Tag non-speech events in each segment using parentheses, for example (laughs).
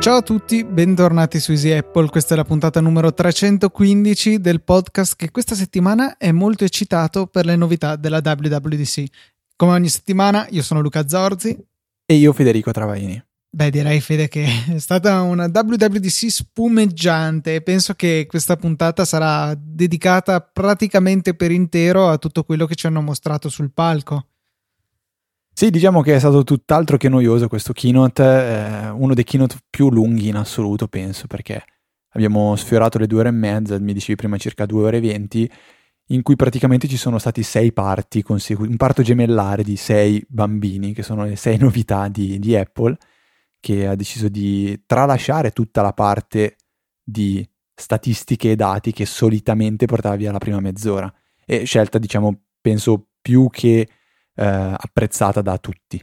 Ciao a tutti, bentornati su Easy Apple. Questa è la puntata numero 315 del podcast che questa settimana è molto eccitato per le novità della WWDC. Come ogni settimana, io sono Luca Zorzi. E io Federico Travaini. Beh, direi Fede che (laughs) è stata una WWDC spumeggiante e penso che questa puntata sarà dedicata praticamente per intero a tutto quello che ci hanno mostrato sul palco. Sì, diciamo che è stato tutt'altro che noioso questo keynote, eh, uno dei keynote più lunghi in assoluto, penso, perché abbiamo sfiorato le due ore e mezza, mi dicevi prima circa due ore e venti, in cui praticamente ci sono stati sei parti, consecu- un parto gemellare di sei bambini, che sono le sei (laughs) novità di, di Apple che ha deciso di tralasciare tutta la parte di statistiche e dati che solitamente portava via la prima mezz'ora. E scelta, diciamo, penso più che eh, apprezzata da tutti.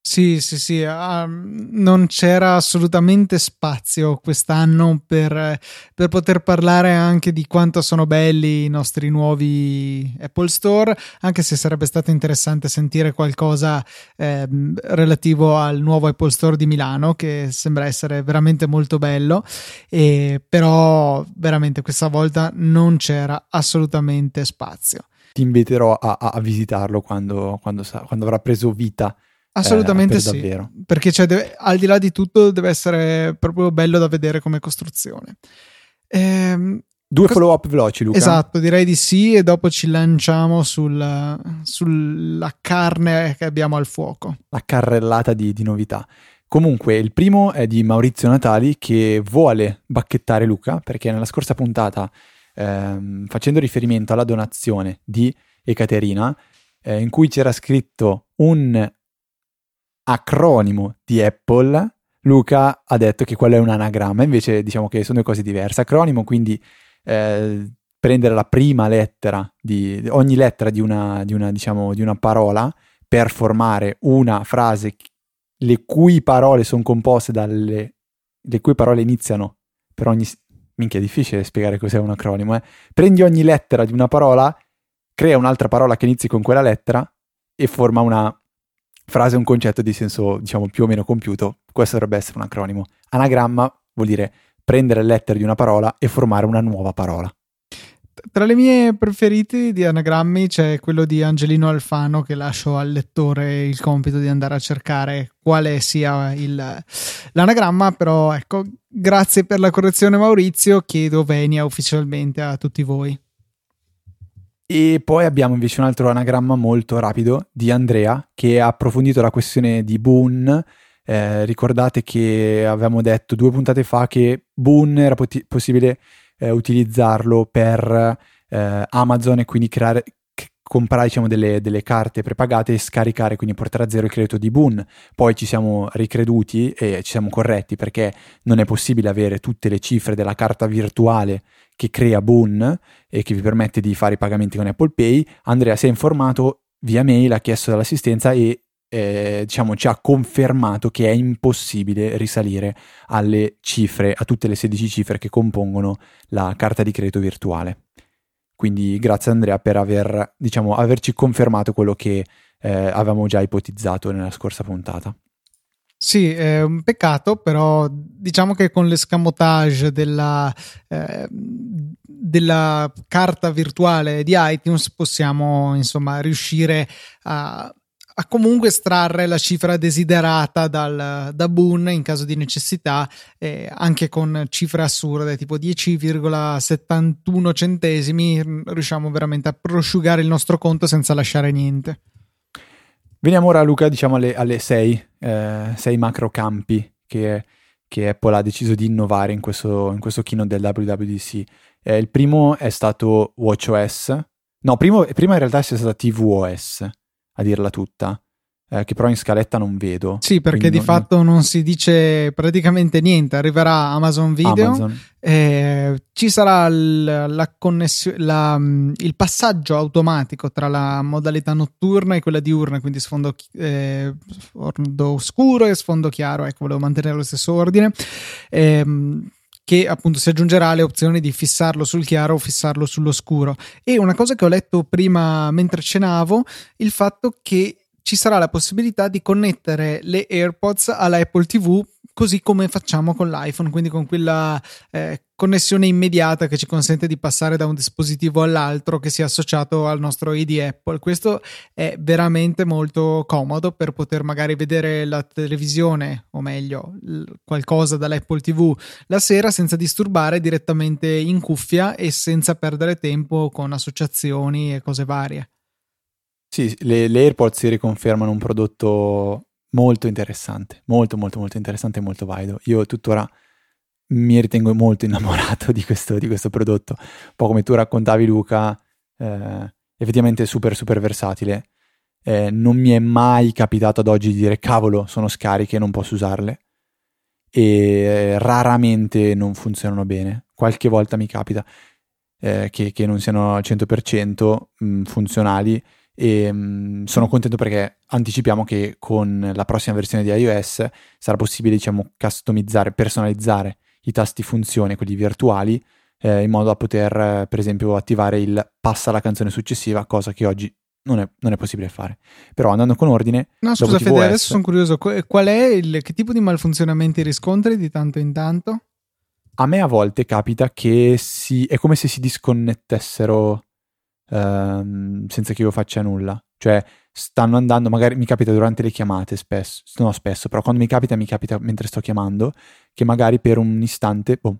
Sì, sì, sì, uh, non c'era assolutamente spazio quest'anno per, per, poter parlare anche di quanto sono belli i nostri nuovi Apple Store, anche se sarebbe stato interessante sentire qualcosa eh, relativo al nuovo Apple Store di Milano, che sembra essere veramente molto bello, e, però veramente questa volta non c'era assolutamente spazio. Ti inviterò a, a visitarlo quando, quando, quando avrà preso vita Assolutamente eh, per sì, davvero. perché cioè, deve, al di là di tutto deve essere proprio bello da vedere come costruzione. Ehm, Due cos- follow up veloci, Luca. Esatto, direi di sì, e dopo ci lanciamo sul, sulla carne che abbiamo al fuoco. La carrellata di, di, novità. Comunque, il primo è di Maurizio Natali che vuole bacchettare Luca perché nella scorsa puntata, ehm, facendo riferimento alla donazione di Ekaterina, eh, in cui c'era scritto un acronimo di Apple, Luca ha detto che quello è un anagramma, invece diciamo che sono due cose diverse. Acronimo, quindi eh, prendere la prima lettera di ogni lettera di una, di una, diciamo, di una parola per formare una frase le cui parole sono composte dalle le cui parole iniziano per ogni minchia è difficile spiegare cos'è un acronimo eh? prendi ogni lettera di una parola crea un'altra parola che inizi con quella lettera e forma una frase un concetto di senso, diciamo, più o meno compiuto. Questo dovrebbe essere un acronimo. Anagramma vuol dire prendere le lettere di una parola e formare una nuova parola. Tra le mie preferite di anagrammi c'è quello di Angelino Alfano che lascio al lettore il compito di andare a cercare quale sia il, l'anagramma, però ecco, grazie per la correzione Maurizio, chiedo venia ufficialmente a tutti voi. E poi abbiamo invece un altro anagramma molto rapido di Andrea che ha approfondito la questione di Boone. Eh, ricordate che avevamo detto due puntate fa che Boone era pot- possibile eh, utilizzarlo per eh, Amazon e quindi creare, comprare diciamo, delle, delle, carte prepagate e scaricare, quindi portare a zero il credito di Boon. Poi ci siamo ricreduti e ci siamo corretti perché non è possibile avere tutte le cifre della carta virtuale che crea Boon e che vi permette di fare i pagamenti con Apple Pay. Andrea si è informato via mail, ha chiesto dall'assistenza e eh, diciamo, ci ha confermato che è impossibile risalire alle cifre, a tutte le 16 cifre che compongono la carta di credito virtuale. Quindi grazie Andrea per aver, diciamo, averci confermato quello che eh, avevamo già ipotizzato nella scorsa puntata. Sì, è un peccato, però diciamo che con l'escamotage della, eh, della carta virtuale di iTunes possiamo insomma riuscire a, a comunque estrarre la cifra desiderata dal, da Boon in caso di necessità, eh, anche con cifre assurde tipo 10,71 centesimi, riusciamo veramente a prosciugare il nostro conto senza lasciare niente. Veniamo ora, Luca, diciamo alle, alle sei, eh, sei macro campi che, che, Apple ha deciso di innovare in questo, in questo keynote del WWDC. Eh, il primo è stato WatchOS. No, primo, prima in realtà è stata tvOS, a dirla tutta eh, che però in scaletta non vedo. Sì, perché di non, fatto non si dice praticamente niente. Arriverà Amazon Video, Amazon. Eh, ci sarà il, la la, mm, il passaggio automatico tra la modalità notturna e quella diurna, quindi sfondo, eh, sfondo scuro e sfondo chiaro. Ecco, volevo mantenere lo stesso ordine. Eh, che appunto si aggiungerà alle opzioni di fissarlo sul chiaro o fissarlo sullo scuro. E una cosa che ho letto prima mentre cenavo, il fatto che ci sarà la possibilità di connettere le AirPods alla Apple TV così come facciamo con l'iPhone, quindi con quella eh, connessione immediata che ci consente di passare da un dispositivo all'altro che sia associato al nostro ID Apple. Questo è veramente molto comodo per poter magari vedere la televisione, o meglio, qualcosa dall'Apple TV la sera senza disturbare direttamente in cuffia e senza perdere tempo con associazioni e cose varie. Sì, le, le AirPods si riconfermano un prodotto molto interessante, molto molto molto interessante e molto valido. Io tuttora mi ritengo molto innamorato di questo, di questo prodotto, un po' come tu raccontavi Luca, eh, effettivamente super super versatile. Eh, non mi è mai capitato ad oggi di dire cavolo, sono scariche, non posso usarle e eh, raramente non funzionano bene. Qualche volta mi capita eh, che, che, non siano al 100% mh, funzionali e mh, mm, sono contento perché anticipiamo che con la prossima versione di iOS sarà possibile diciamo customizzare, personalizzare i tasti funzione, quelli virtuali, eh, in modo da poter per esempio attivare il passa alla canzone successiva, cosa che oggi non è, non è possibile fare. Però andando con ordine... No scusa Fede, adesso sono curioso, qual è il, che tipo di malfunzionamenti riscontri di tanto in tanto? A me a volte capita che si, è come se si disconnettessero ehm, senza che io faccia nulla. Cioè, stanno andando, magari mi capita durante le chiamate spesso, no spesso, però quando mi capita, mi capita mentre sto chiamando, che magari per un istante boh,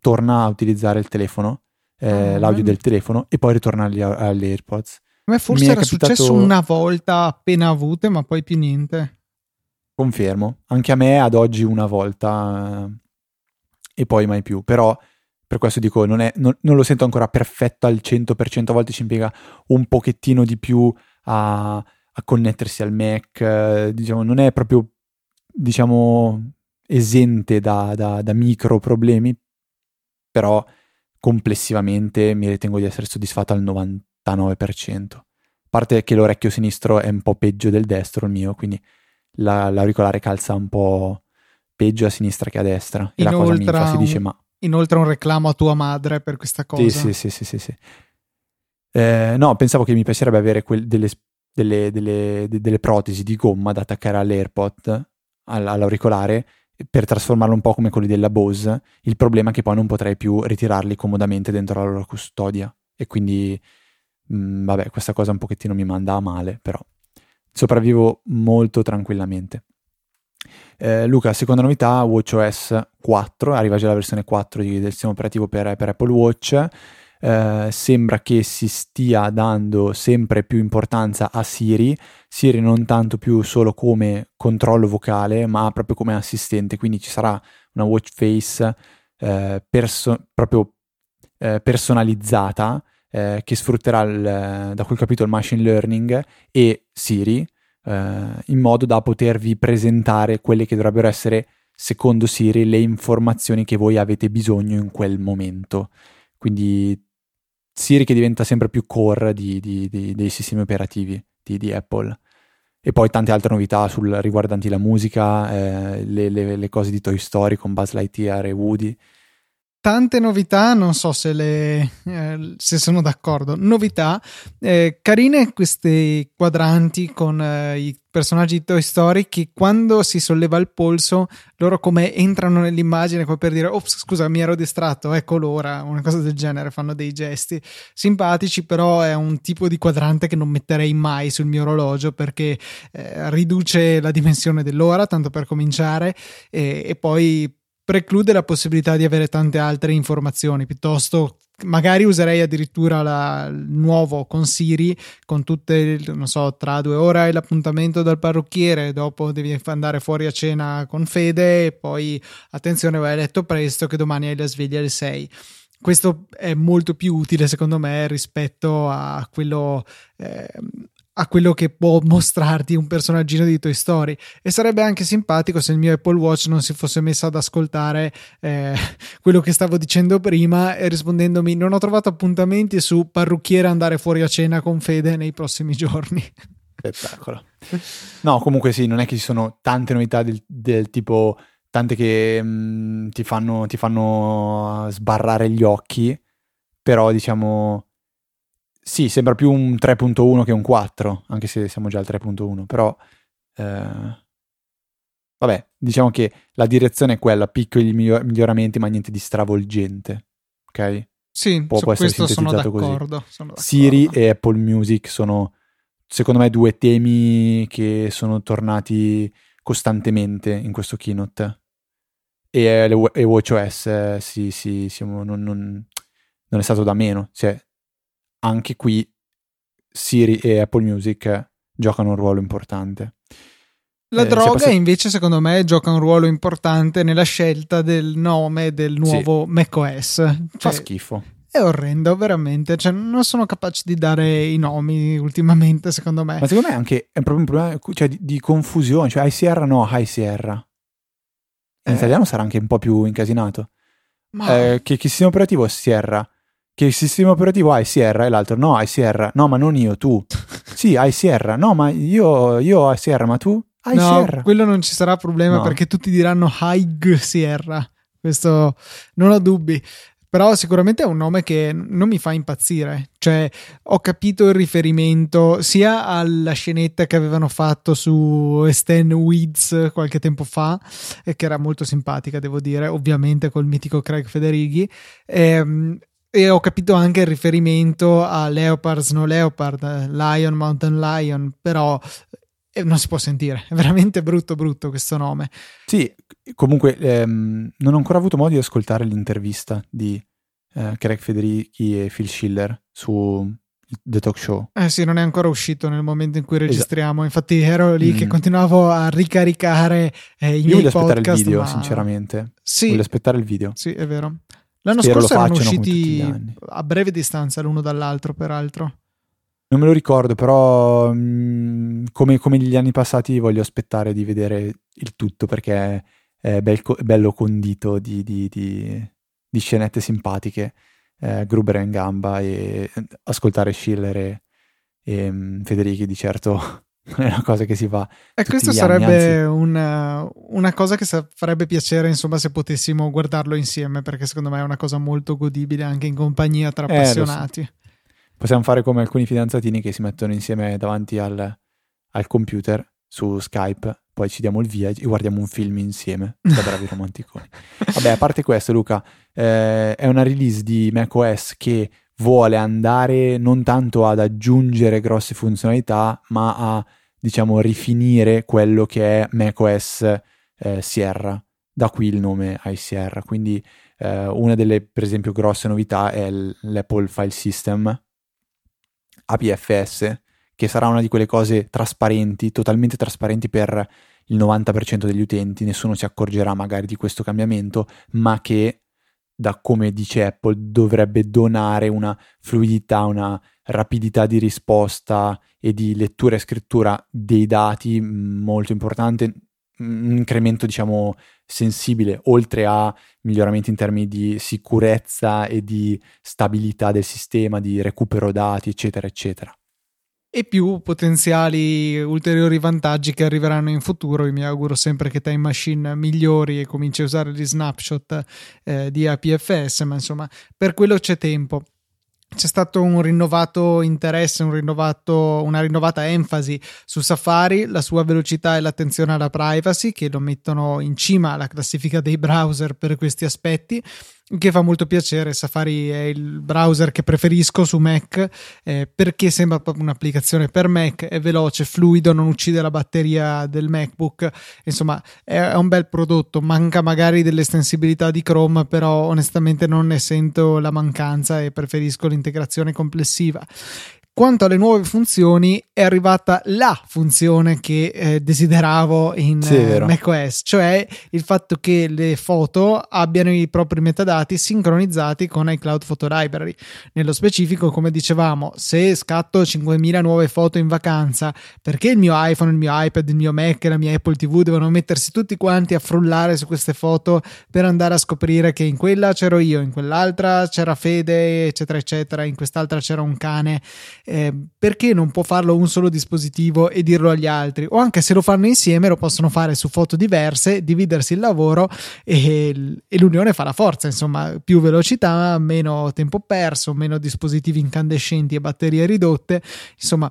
torna a utilizzare il telefono, eh, oh, l'audio del telefono, e poi ritorna agli, agli AirPods. A me forse era capitato... successo una volta appena avute, ma poi più niente. Confermo, anche a me ad oggi una volta e poi mai più, però per questo dico, non, è, non, non, lo sento ancora perfetto al 100%, a volte ci impiega un pochettino di più a, a connettersi al Mac, eh, diciamo, non è proprio, diciamo, esente da, da, da micro problemi, però complessivamente mi ritengo di essere soddisfatto al 99%. A parte che l'orecchio sinistro è un po' peggio del destro, il mio, quindi la, l'auricolare calza un po' peggio a sinistra che a destra. E Inoltre, la cosa mi fa, si dice ma inoltre un reclamo a tua madre per questa cosa. Sì, sì, sì, sì, sì, sì. Eh, no, pensavo che mi piacerebbe avere quel, delle, delle, delle, delle, protesi di gomma da attaccare all'AirPod, all'auricolare, per trasformarlo un po' come quelli della Bose. Il problema è che poi non potrei più ritirarli comodamente dentro la loro custodia. E quindi, mh, mm, vabbè, questa cosa un pochettino mi manda a male, però sopravvivo molto tranquillamente. Eh, Luca, seconda novità, WatchOS 4, arriva già la versione 4 di, del sistema operativo per, per Apple Watch. Eh, sembra che si stia dando sempre più importanza a Siri, Siri non tanto più solo come controllo vocale, ma proprio come assistente, quindi ci sarà una watch face eh, perso- proprio eh, personalizzata eh, che sfrutterà il, da quel capito il machine learning e Siri eh, in modo da potervi presentare quelle che dovrebbero essere, secondo Siri, le informazioni che voi avete bisogno in quel momento. Quindi Siri che diventa sempre più core di, di, di, dei sistemi operativi di, Apple. E poi tante altre novità sul, riguardanti la musica, eh, le, le, le, cose di Toy Story con Buzz Lightyear e Woody tante novità, non so se, le, eh, se sono d'accordo. Novità, eh, carine questi quadranti con eh, i personaggi di Toy Story che quando si solleva il polso loro come entrano nell'immagine come per dire ops scusa mi ero distratto ecco l'ora una cosa del genere fanno dei gesti simpatici però è un tipo di quadrante che non metterei mai sul mio orologio perché eh, riduce la dimensione dell'ora tanto per cominciare e, e poi preclude la possibilità di avere tante altre informazioni, piuttosto magari userei addirittura la, il nuovo con Siri, con tutte, non so, tra due ore hai l'appuntamento dal parrucchiere, dopo devi andare fuori a cena con Fede e poi attenzione vai a letto presto che domani hai la sveglia alle 6 questo è molto più utile secondo me rispetto a quello eh, a quello che può mostrarti un personaggino di Toy Story. E sarebbe anche simpatico se il mio Apple Watch non si fosse messo ad ascoltare eh, (laughs) quello che stavo dicendo prima e rispondendomi non ho trovato appuntamenti su parrucchiere andare fuori a cena con Fede nei prossimi giorni. (laughs) Spettacolo. No comunque sì non è che ci sono tante novità del, del tipo tante che mh, mm, ti, fanno, ti fanno sbarrare gli occhi però diciamo sì, sembra più un 3.1 che un 4, anche se siamo già al 3.1, però eh, vabbè, diciamo che la direzione è quella, piccoli miglioramenti, ma niente di stravolgente. Ok? Sì, può, può essere sono d'accordo, sono d'accordo. Siri e Apple Music sono, secondo me, due temi che sono tornati costantemente in questo keynote. E, e WatchOS eh, sì, sì, siamo, non, non, non, è stato da meno. Cioè, anche qui Siri e Apple Music giocano un ruolo importante. La eh, droga passato... invece secondo me gioca un ruolo importante nella scelta del nome del nuovo sì. macOS. Cioè, Fa schifo. È orrendo, veramente. Cioè, non sono capaci di dare i nomi ultimamente, secondo me. Ma secondo me anche è proprio un problema cioè, di, di, confusione. Cioè, High Sierra no, High Sierra. In eh. italiano sarà anche un po' più incasinato. Ma... Eh, che, che sistema operativo è Sierra? Che il sistema operativo hai Sierra e l'altro no, hai Sierra. No, ma non io, tu. (laughs) sì, hai Sierra. No, ma io, io ho Sierra, ma tu? High no, Sierra. quello non ci sarà problema no. perché tutti diranno High Sierra. Questo non ho dubbi. Però sicuramente è un nome che non mi fa impazzire. Cioè, ho capito il riferimento sia alla scenetta che avevano fatto su Stan Weeds qualche tempo fa, e che era molto simpatica, devo dire, ovviamente col mitico Craig Federighi. Ehm, e ho capito anche il riferimento a Leopard, Snow Leopard, Lion, Mountain Lion, però e non si può sentire, è veramente brutto brutto questo nome. Sì, comunque ehm, non ho ancora avuto modo di ascoltare l'intervista di eh, Craig Federighi e Phil Schiller su The Talk Show. Eh sì, non è ancora uscito nel momento in cui registriamo, esatto. infatti ero lì mm. che continuavo a ricaricare eh, i Io miei voglio podcast. aspettare il video, ma... sinceramente. Sì. Voglio aspettare il video. Sì, è vero. L'anno Spero scorso erano usciti a breve distanza l'uno dall'altro, peraltro. Non me lo ricordo, però mh, mm, come, come, gli anni passati voglio aspettare di vedere il tutto perché è, bel, bello condito di, di, di, di scenette simpatiche, eh, Gruber in gamba e ascoltare Schiller e, e um, Federichi di certo non (laughs) è una cosa che si fa. E questo sarebbe anni, una, una, cosa che farebbe piacere, insomma, se potessimo guardarlo insieme, perché secondo me è una cosa molto godibile anche in compagnia tra appassionati. Eh, Possiamo fare come alcuni fidanzatini che si mettono insieme davanti al, al computer su Skype, poi ci diamo il via e guardiamo un film insieme, da (laughs) bravi romanticoni. Vabbè, a parte questo, Luca, eh, è una release di macOS che vuole andare non tanto ad aggiungere grosse funzionalità, ma a, diciamo, rifinire quello che è macOS eh, Sierra. Da qui il nome iSierra. Quindi eh, una delle, per esempio, grosse novità è l'Apple File System, APFS, che sarà una di quelle cose trasparenti, totalmente trasparenti per il 90% degli utenti, nessuno si accorgerà magari di questo cambiamento, ma che da come dice Apple dovrebbe donare una fluidità, una rapidità di risposta e di lettura e scrittura dei dati molto importante, un incremento diciamo sensibile, oltre a miglioramenti in termini di sicurezza e di stabilità del sistema, di recupero dati, eccetera, eccetera. E più potenziali ulteriori vantaggi che arriveranno in futuro. Io mi auguro sempre che Time Machine migliori e cominci a usare gli snapshot eh, di APFS, ma insomma, per quello c'è tempo c'è stato un rinnovato interesse, un rinnovato, una rinnovata enfasi su Safari, la sua velocità e l'attenzione alla privacy che lo mettono in cima alla classifica dei browser per questi aspetti che fa molto piacere. Safari è il browser che preferisco su Mac eh, perché sembra proprio un'applicazione per Mac, è veloce, fluido, non uccide la batteria del MacBook. Insomma, è, un bel prodotto. Manca magari dell'estensibilità di Chrome, però onestamente non ne sento la mancanza e preferisco l'integrazione complessiva. Quanto alle nuove funzioni, è arrivata la funzione che eh, desideravo in sì, eh, macOS, cioè il fatto che le foto abbiano i propri metadati sincronizzati con iCloud Photo Library. Nello specifico, come dicevamo, se scatto 5.000 nuove foto in vacanza, perché il mio iPhone, il mio iPad, il mio Mac e la mia Apple TV devono mettersi tutti quanti a frullare su queste foto per andare a scoprire che in quella c'ero io, in quell'altra c'era Fede, eccetera, eccetera, in quest'altra c'era un cane eh, perché non può farlo un solo dispositivo e dirlo agli altri? O anche se lo fanno insieme lo possono fare su foto diverse, dividersi il lavoro e, e l'unione fa la forza, insomma, più velocità, meno tempo perso, meno dispositivi incandescenti e batterie ridotte, insomma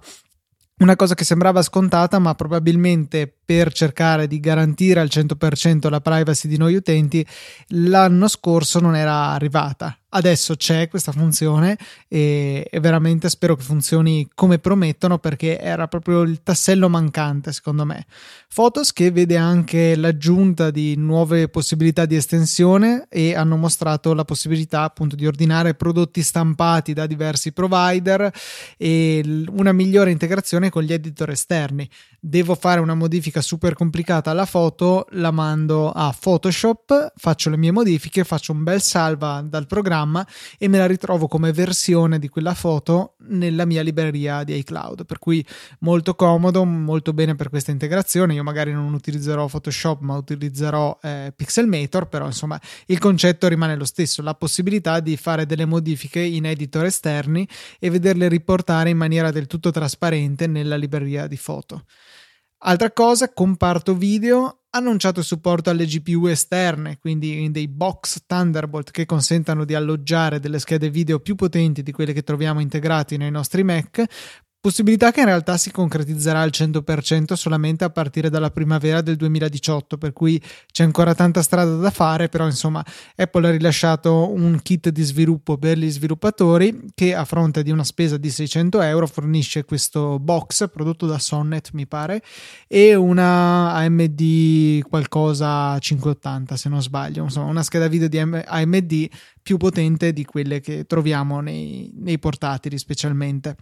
una cosa che sembrava scontata, ma probabilmente per cercare di garantire al 100% la privacy di noi utenti, l'anno scorso non era arrivata. Adesso c'è questa funzione e, e, veramente spero che funzioni come promettono perché era proprio il tassello mancante secondo me. Photos che vede anche l'aggiunta di nuove possibilità di estensione e hanno mostrato la possibilità appunto di ordinare prodotti stampati da diversi provider e una migliore integrazione con gli editor esterni. Devo fare una modifica super complicata alla foto, la mando a Photoshop, faccio le mie modifiche, faccio un bel salva dal programma programma e me la ritrovo come versione di quella foto nella mia libreria di iCloud. Per cui molto comodo, molto bene per questa integrazione. Io magari non utilizzerò Photoshop, ma utilizzerò eh, Pixelmator, però insomma il concetto rimane lo stesso, la possibilità di fare delle modifiche in editor esterni e vederle riportare in maniera del tutto trasparente nella libreria di foto. Altra cosa, comparto video annunciato il supporto alle GPU esterne, quindi in dei box Thunderbolt che consentano di alloggiare delle schede video più potenti di quelle che troviamo integrati nei nostri Mac, Possibilità che in realtà si concretizzerà al 100% solamente a partire dalla primavera del 2018, per cui c'è ancora tanta strada da fare, però insomma Apple ha rilasciato un kit di sviluppo per gli sviluppatori che a fronte di una spesa di 600 euro fornisce questo box prodotto da Sonnet mi pare e una AMD qualcosa 580 se non sbaglio, insomma una scheda video di AMD più potente di quelle che troviamo nei, nei portatili specialmente.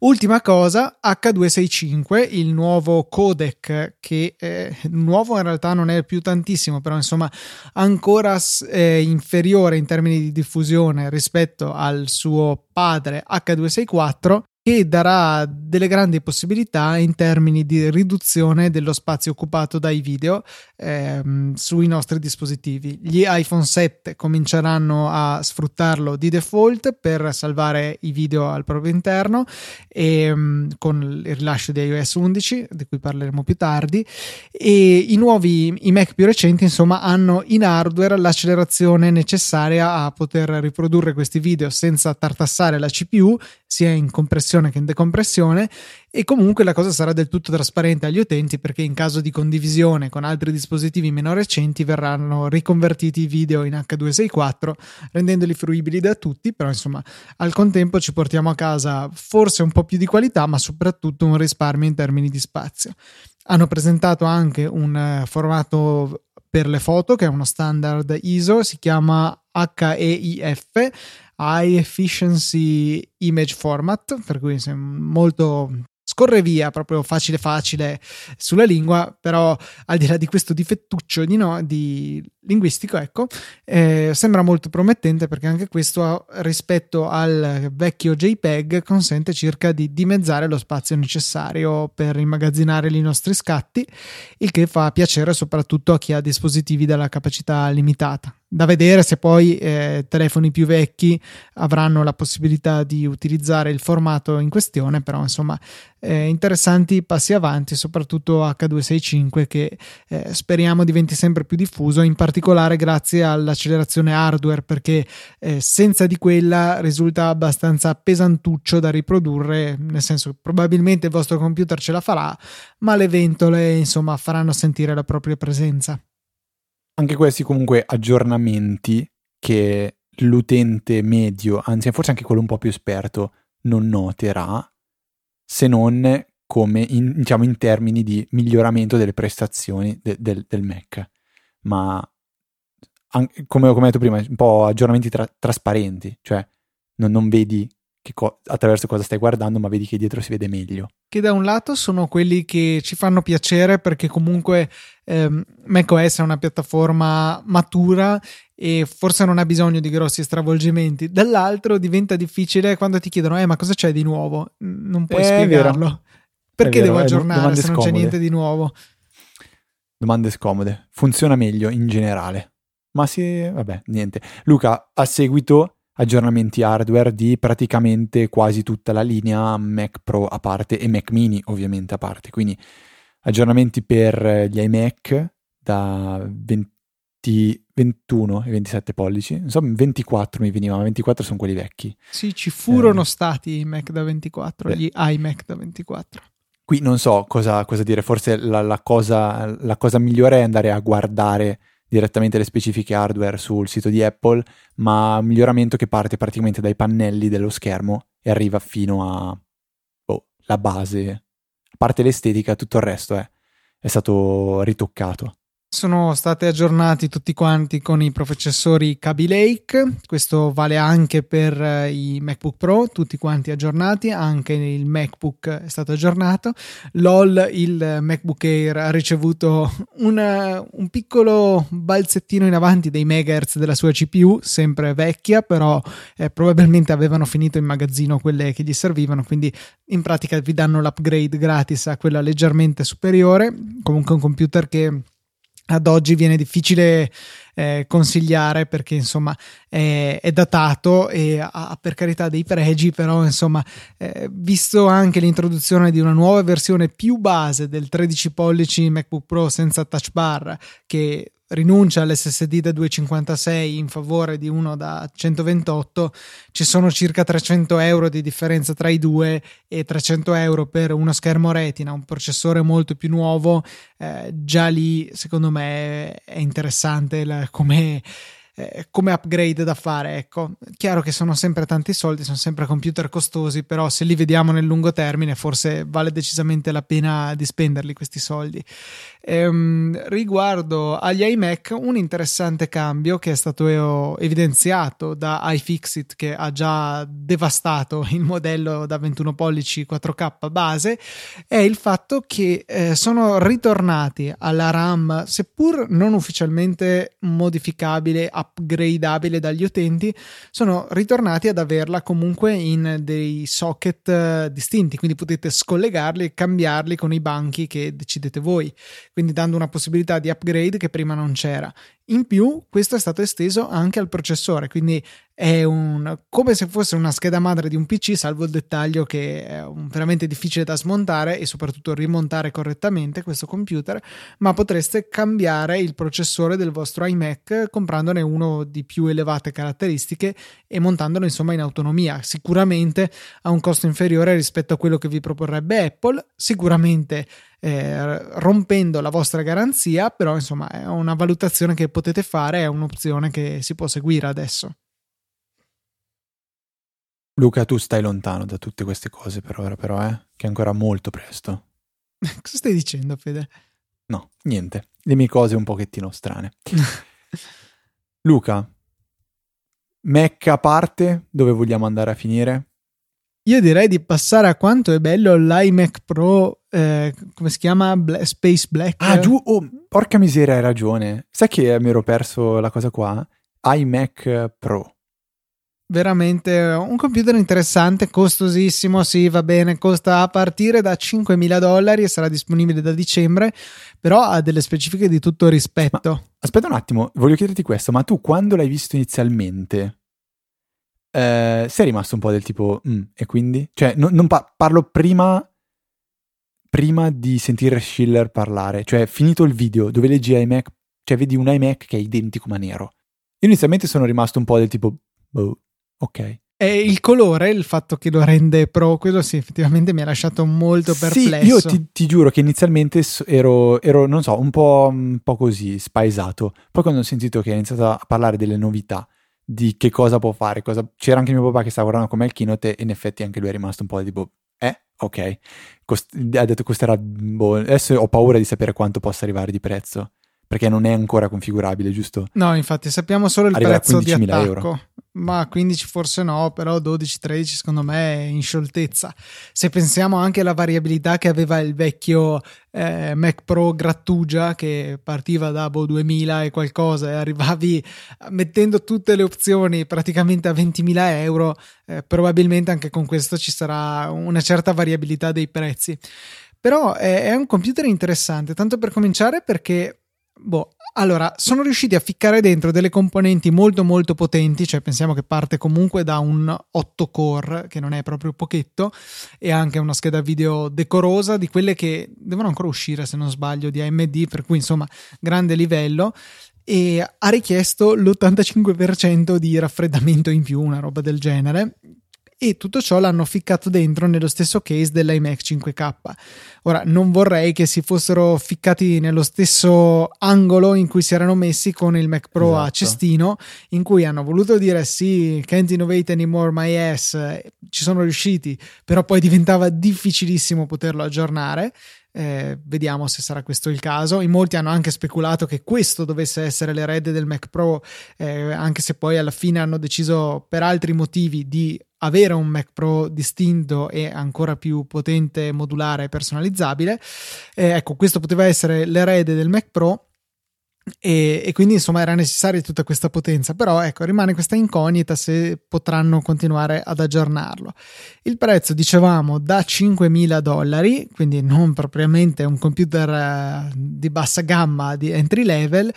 Ultima cosa, H265, il nuovo codec che eh, nuovo in realtà non è più tantissimo, però insomma ancora eh, inferiore in termini di diffusione rispetto al suo padre H264 che darà delle grandi possibilità in termini di riduzione dello spazio occupato dai video ehm, sui nostri dispositivi. Gli iPhone 7 cominceranno a sfruttarlo di default per salvare i video al proprio interno e, ehm, con il rilascio di iOS 11 di cui parleremo più tardi e i nuovi i Mac più recenti insomma hanno in hardware l'accelerazione necessaria a poter riprodurre questi video senza tartassare la CPU sia in compressione che in decompressione e comunque la cosa sarà del tutto trasparente agli utenti perché in caso di condivisione con altri dispositivi meno recenti verranno riconvertiti i video in H264 rendendoli fruibili da tutti però insomma al contempo ci portiamo a casa forse un po' più di qualità ma soprattutto un risparmio in termini di spazio. Hanno presentato anche un eh, formato per le foto che è uno standard ISO si chiama HEIF High Efficiency Image Format, per cui è molto scorre via proprio facile facile sulla lingua, però al di là di questo difettuccio di, no, di linguistico, ecco, eh, sembra molto promettente perché anche questo rispetto al vecchio JPEG consente circa di dimezzare lo spazio necessario per immagazzinare i nostri scatti, il che fa piacere soprattutto a chi ha dispositivi dalla capacità limitata. Da vedere se poi eh, telefoni più vecchi avranno la possibilità di utilizzare il formato in questione, però insomma eh, interessanti passi avanti, soprattutto H265 che eh, speriamo diventi sempre più diffuso, in particolare grazie all'accelerazione hardware, perché eh, senza di quella risulta abbastanza pesantuccio da riprodurre, nel senso che probabilmente il vostro computer ce la farà, ma le ventole insomma faranno sentire la propria presenza. Anche questi comunque aggiornamenti che l'utente medio, anzi forse anche quello un po' più esperto, non noterà, se non come in, diciamo in termini di miglioramento delle prestazioni de, del, del, Mac. Ma anche, come, come ho detto prima, un po' aggiornamenti tra, trasparenti, cioè non, non vedi co- attraverso cosa stai guardando, ma vedi che dietro si vede meglio. Che da un lato sono quelli che ci fanno piacere perché comunque ehm, macOS è una piattaforma matura e forse non ha bisogno di grossi stravolgimenti. Dall'altro diventa difficile quando ti chiedono: Eh, ma cosa c'è di nuovo? Non puoi è spiegarlo. Vero. Perché vero, devo aggiornare se non c'è niente di nuovo? Domande scomode. Funziona meglio in generale. Ma sì, vabbè, niente. Luca, a seguito aggiornamenti hardware di praticamente quasi tutta la linea Mac Pro a parte e Mac Mini ovviamente a parte. Quindi aggiornamenti per gli iMac da 20 20, 21 e 27 pollici, insomma 24 mi veniva, ma 24 sono quelli vecchi. Sì, ci furono eh. stati i Mac da 24, Beh. gli iMac da 24. Qui non so cosa, cosa dire, forse la, la, cosa, la cosa migliore è andare a guardare direttamente le specifiche hardware sul sito di Apple, ma un miglioramento che parte praticamente dai pannelli dello schermo e arriva fino a boh, la base. A parte l'estetica, tutto il resto è, è stato ritoccato sono stati aggiornati tutti quanti con i processori Kaby Lake, questo vale anche per eh, i MacBook Pro, tutti quanti aggiornati, anche il MacBook è stato aggiornato. LOL, il MacBook Air ha ricevuto una, un piccolo balzettino in avanti dei megahertz della sua CPU, sempre vecchia, però eh, probabilmente avevano finito in magazzino quelle che gli servivano, quindi in pratica vi danno l'upgrade gratis a quella leggermente superiore, comunque un computer che ad oggi viene difficile eh, consigliare perché insomma è, è datato e ha per carità dei pregi però insomma eh, visto anche l'introduzione di una nuova versione più base del 13 pollici MacBook Pro senza touch bar che rinuncia all'SSD da 256 in favore di uno da 128, ci sono circa 300 euro di differenza tra i due e 300 euro per uno schermo retina, un processore molto più nuovo, eh, già lì secondo me è interessante come eh, come upgrade da fare. Ecco, chiaro che sono sempre tanti soldi, sono sempre computer costosi, però se li vediamo nel lungo termine, forse vale decisamente la pena di spenderli questi soldi. Ehm, riguardo agli iMac, un interessante cambio che è stato evidenziato da iFixit, che ha già devastato il modello da 21 pollici 4K base, è il fatto che eh, sono ritornati alla RAM, seppur non ufficialmente modificabile a upgradeabile dagli utenti, sono ritornati ad averla comunque in dei socket eh, distinti, quindi potete scollegarli e cambiarli con i banchi che decidete voi, quindi dando una possibilità di upgrade che prima non c'era. In più, questo è stato esteso anche al processore, quindi è un, come se fosse una scheda madre di un PC, salvo il dettaglio che è veramente difficile da smontare e soprattutto rimontare correttamente questo computer, ma potreste cambiare il processore del vostro iMac comprandone uno di più elevate caratteristiche e montandolo insomma in autonomia, sicuramente a un costo inferiore rispetto a quello che vi proporrebbe Apple, sicuramente eh, rompendo la vostra garanzia, però insomma è una valutazione che potete fare, è un'opzione che si può seguire adesso. Luca, tu stai lontano da tutte queste cose per ora, però, eh? Che è ancora molto presto. (laughs) Cosa stai dicendo, Fede? No, niente. Le mie cose un pochettino strane. (laughs) Luca, Mac a parte, dove vogliamo andare a finire? Io direi di passare a quanto è bello l'iMac Pro, eh, come si chiama? Bla- Space Black. Ah, giù, oh, porca miseria, hai ragione. Sai che mi ero perso la cosa qua? iMac Pro. Veramente un computer interessante, costosissimo, sì, va bene, costa a partire da 5.000 dollari e sarà disponibile da dicembre, però ha delle specifiche di tutto rispetto. Ma, aspetta un attimo, voglio chiederti questo, ma tu quando l'hai visto inizialmente eh, sei rimasto un po' del tipo, mm, e quindi? Cioè, no, non pa- parlo prima, prima di sentire Schiller parlare, cioè finito il video dove leggi iMac, cioè vedi un iMac che è identico ma nero. Io inizialmente sono rimasto un po' del tipo, boh, ok. E il colore, il fatto che lo rende pro, quello sì, effettivamente mi ha lasciato molto perplesso. Sì, io ti, ti giuro che inizialmente ero, ero, non so, un po', un po', così, spaesato. Poi quando ho sentito che ha iniziato a parlare delle novità, di che cosa può fare. Cosa... C'era anche mio papà che stava guardando come il keynote e in effetti anche lui è rimasto un po' tipo, eh, ok. Cost... ha detto costerà, boh, adesso ho paura di sapere quanto possa arrivare di prezzo. Perché non è ancora configurabile, giusto? No, infatti sappiamo solo il Arriva prezzo di attacco. Euro ma 15 forse no, però 12-13 secondo me è in scioltezza. Se pensiamo anche alla variabilità che aveva il vecchio eh, Mac Pro Grattugia che partiva da boh, 2000 e qualcosa e arrivavi mettendo tutte le opzioni praticamente a 20.000 euro, eh, probabilmente anche con questo ci sarà una certa variabilità dei prezzi. Però è, è un computer interessante, tanto per cominciare perché boh, allora, sono riusciti a ficcare dentro delle componenti molto molto potenti, cioè pensiamo che parte comunque da un 8 core, che non è proprio pochetto, e anche una scheda video decorosa di quelle che devono ancora uscire, se non sbaglio, di AMD, per cui insomma grande livello e ha richiesto l'85% di raffreddamento in più, una roba del genere, e tutto ciò l'hanno ficcato dentro nello stesso case dell'iMac 5K. Ora, non vorrei che si fossero ficcati nello stesso angolo in cui si erano messi con il Mac Pro esatto. a cestino, in cui hanno voluto dire sì, can't innovate anymore my ass, ci sono riusciti, però poi diventava difficilissimo poterlo aggiornare. Eh, vediamo se sarà questo il caso. In molti hanno anche speculato che questo dovesse essere l'erede del Mac Pro, eh, anche se poi alla fine hanno deciso per altri motivi di avere un Mac Pro distinto e ancora più potente, modulare e personalizzabile. Eh, ecco, questo poteva essere l'erede del Mac Pro. E, e, quindi insomma era necessaria tutta questa potenza però ecco rimane questa incognita se potranno continuare ad aggiornarlo il prezzo dicevamo da 5.000 dollari quindi non propriamente un computer eh, di bassa gamma di entry level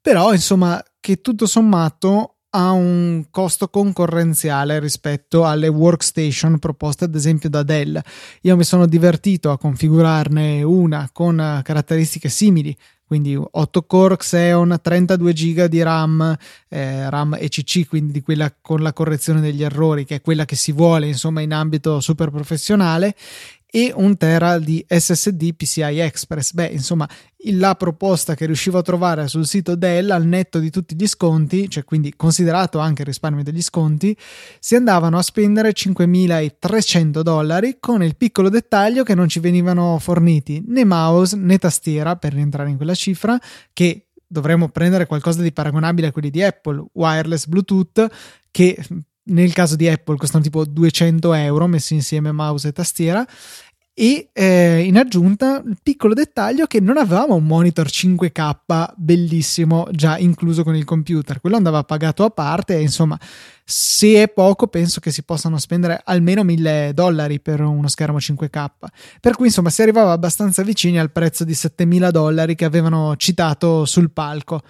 però insomma che tutto sommato ha un costo concorrenziale rispetto alle workstation proposte ad esempio da Dell. Io mi sono divertito a configurarne una con caratteristiche simili, quindi 8 core Xeon, 32 GB di RAM, eh, RAM ECC, quindi di quella con la correzione degli errori, che è quella che si vuole insomma in ambito super professionale e un tera di SSD PCI Express. Beh, insomma, la proposta che riuscivo a trovare sul sito Dell al netto di tutti gli sconti, cioè quindi considerato anche il risparmio degli sconti, si andavano a spendere 5.300 dollari con il piccolo dettaglio che non ci venivano forniti né mouse né tastiera per rientrare in quella cifra che dovremmo prendere qualcosa di paragonabile a quelli di Apple, wireless Bluetooth che nel caso di Apple costano tipo 200 euro messi insieme mouse e tastiera. E eh, in aggiunta il piccolo dettaglio che non avevamo un monitor 5K bellissimo già incluso con il computer, quello andava pagato a parte e insomma se è poco penso che si possano spendere almeno 1000 dollari per uno schermo 5K per cui insomma si arrivava abbastanza vicini al prezzo di 7000 dollari che avevano citato sul palco.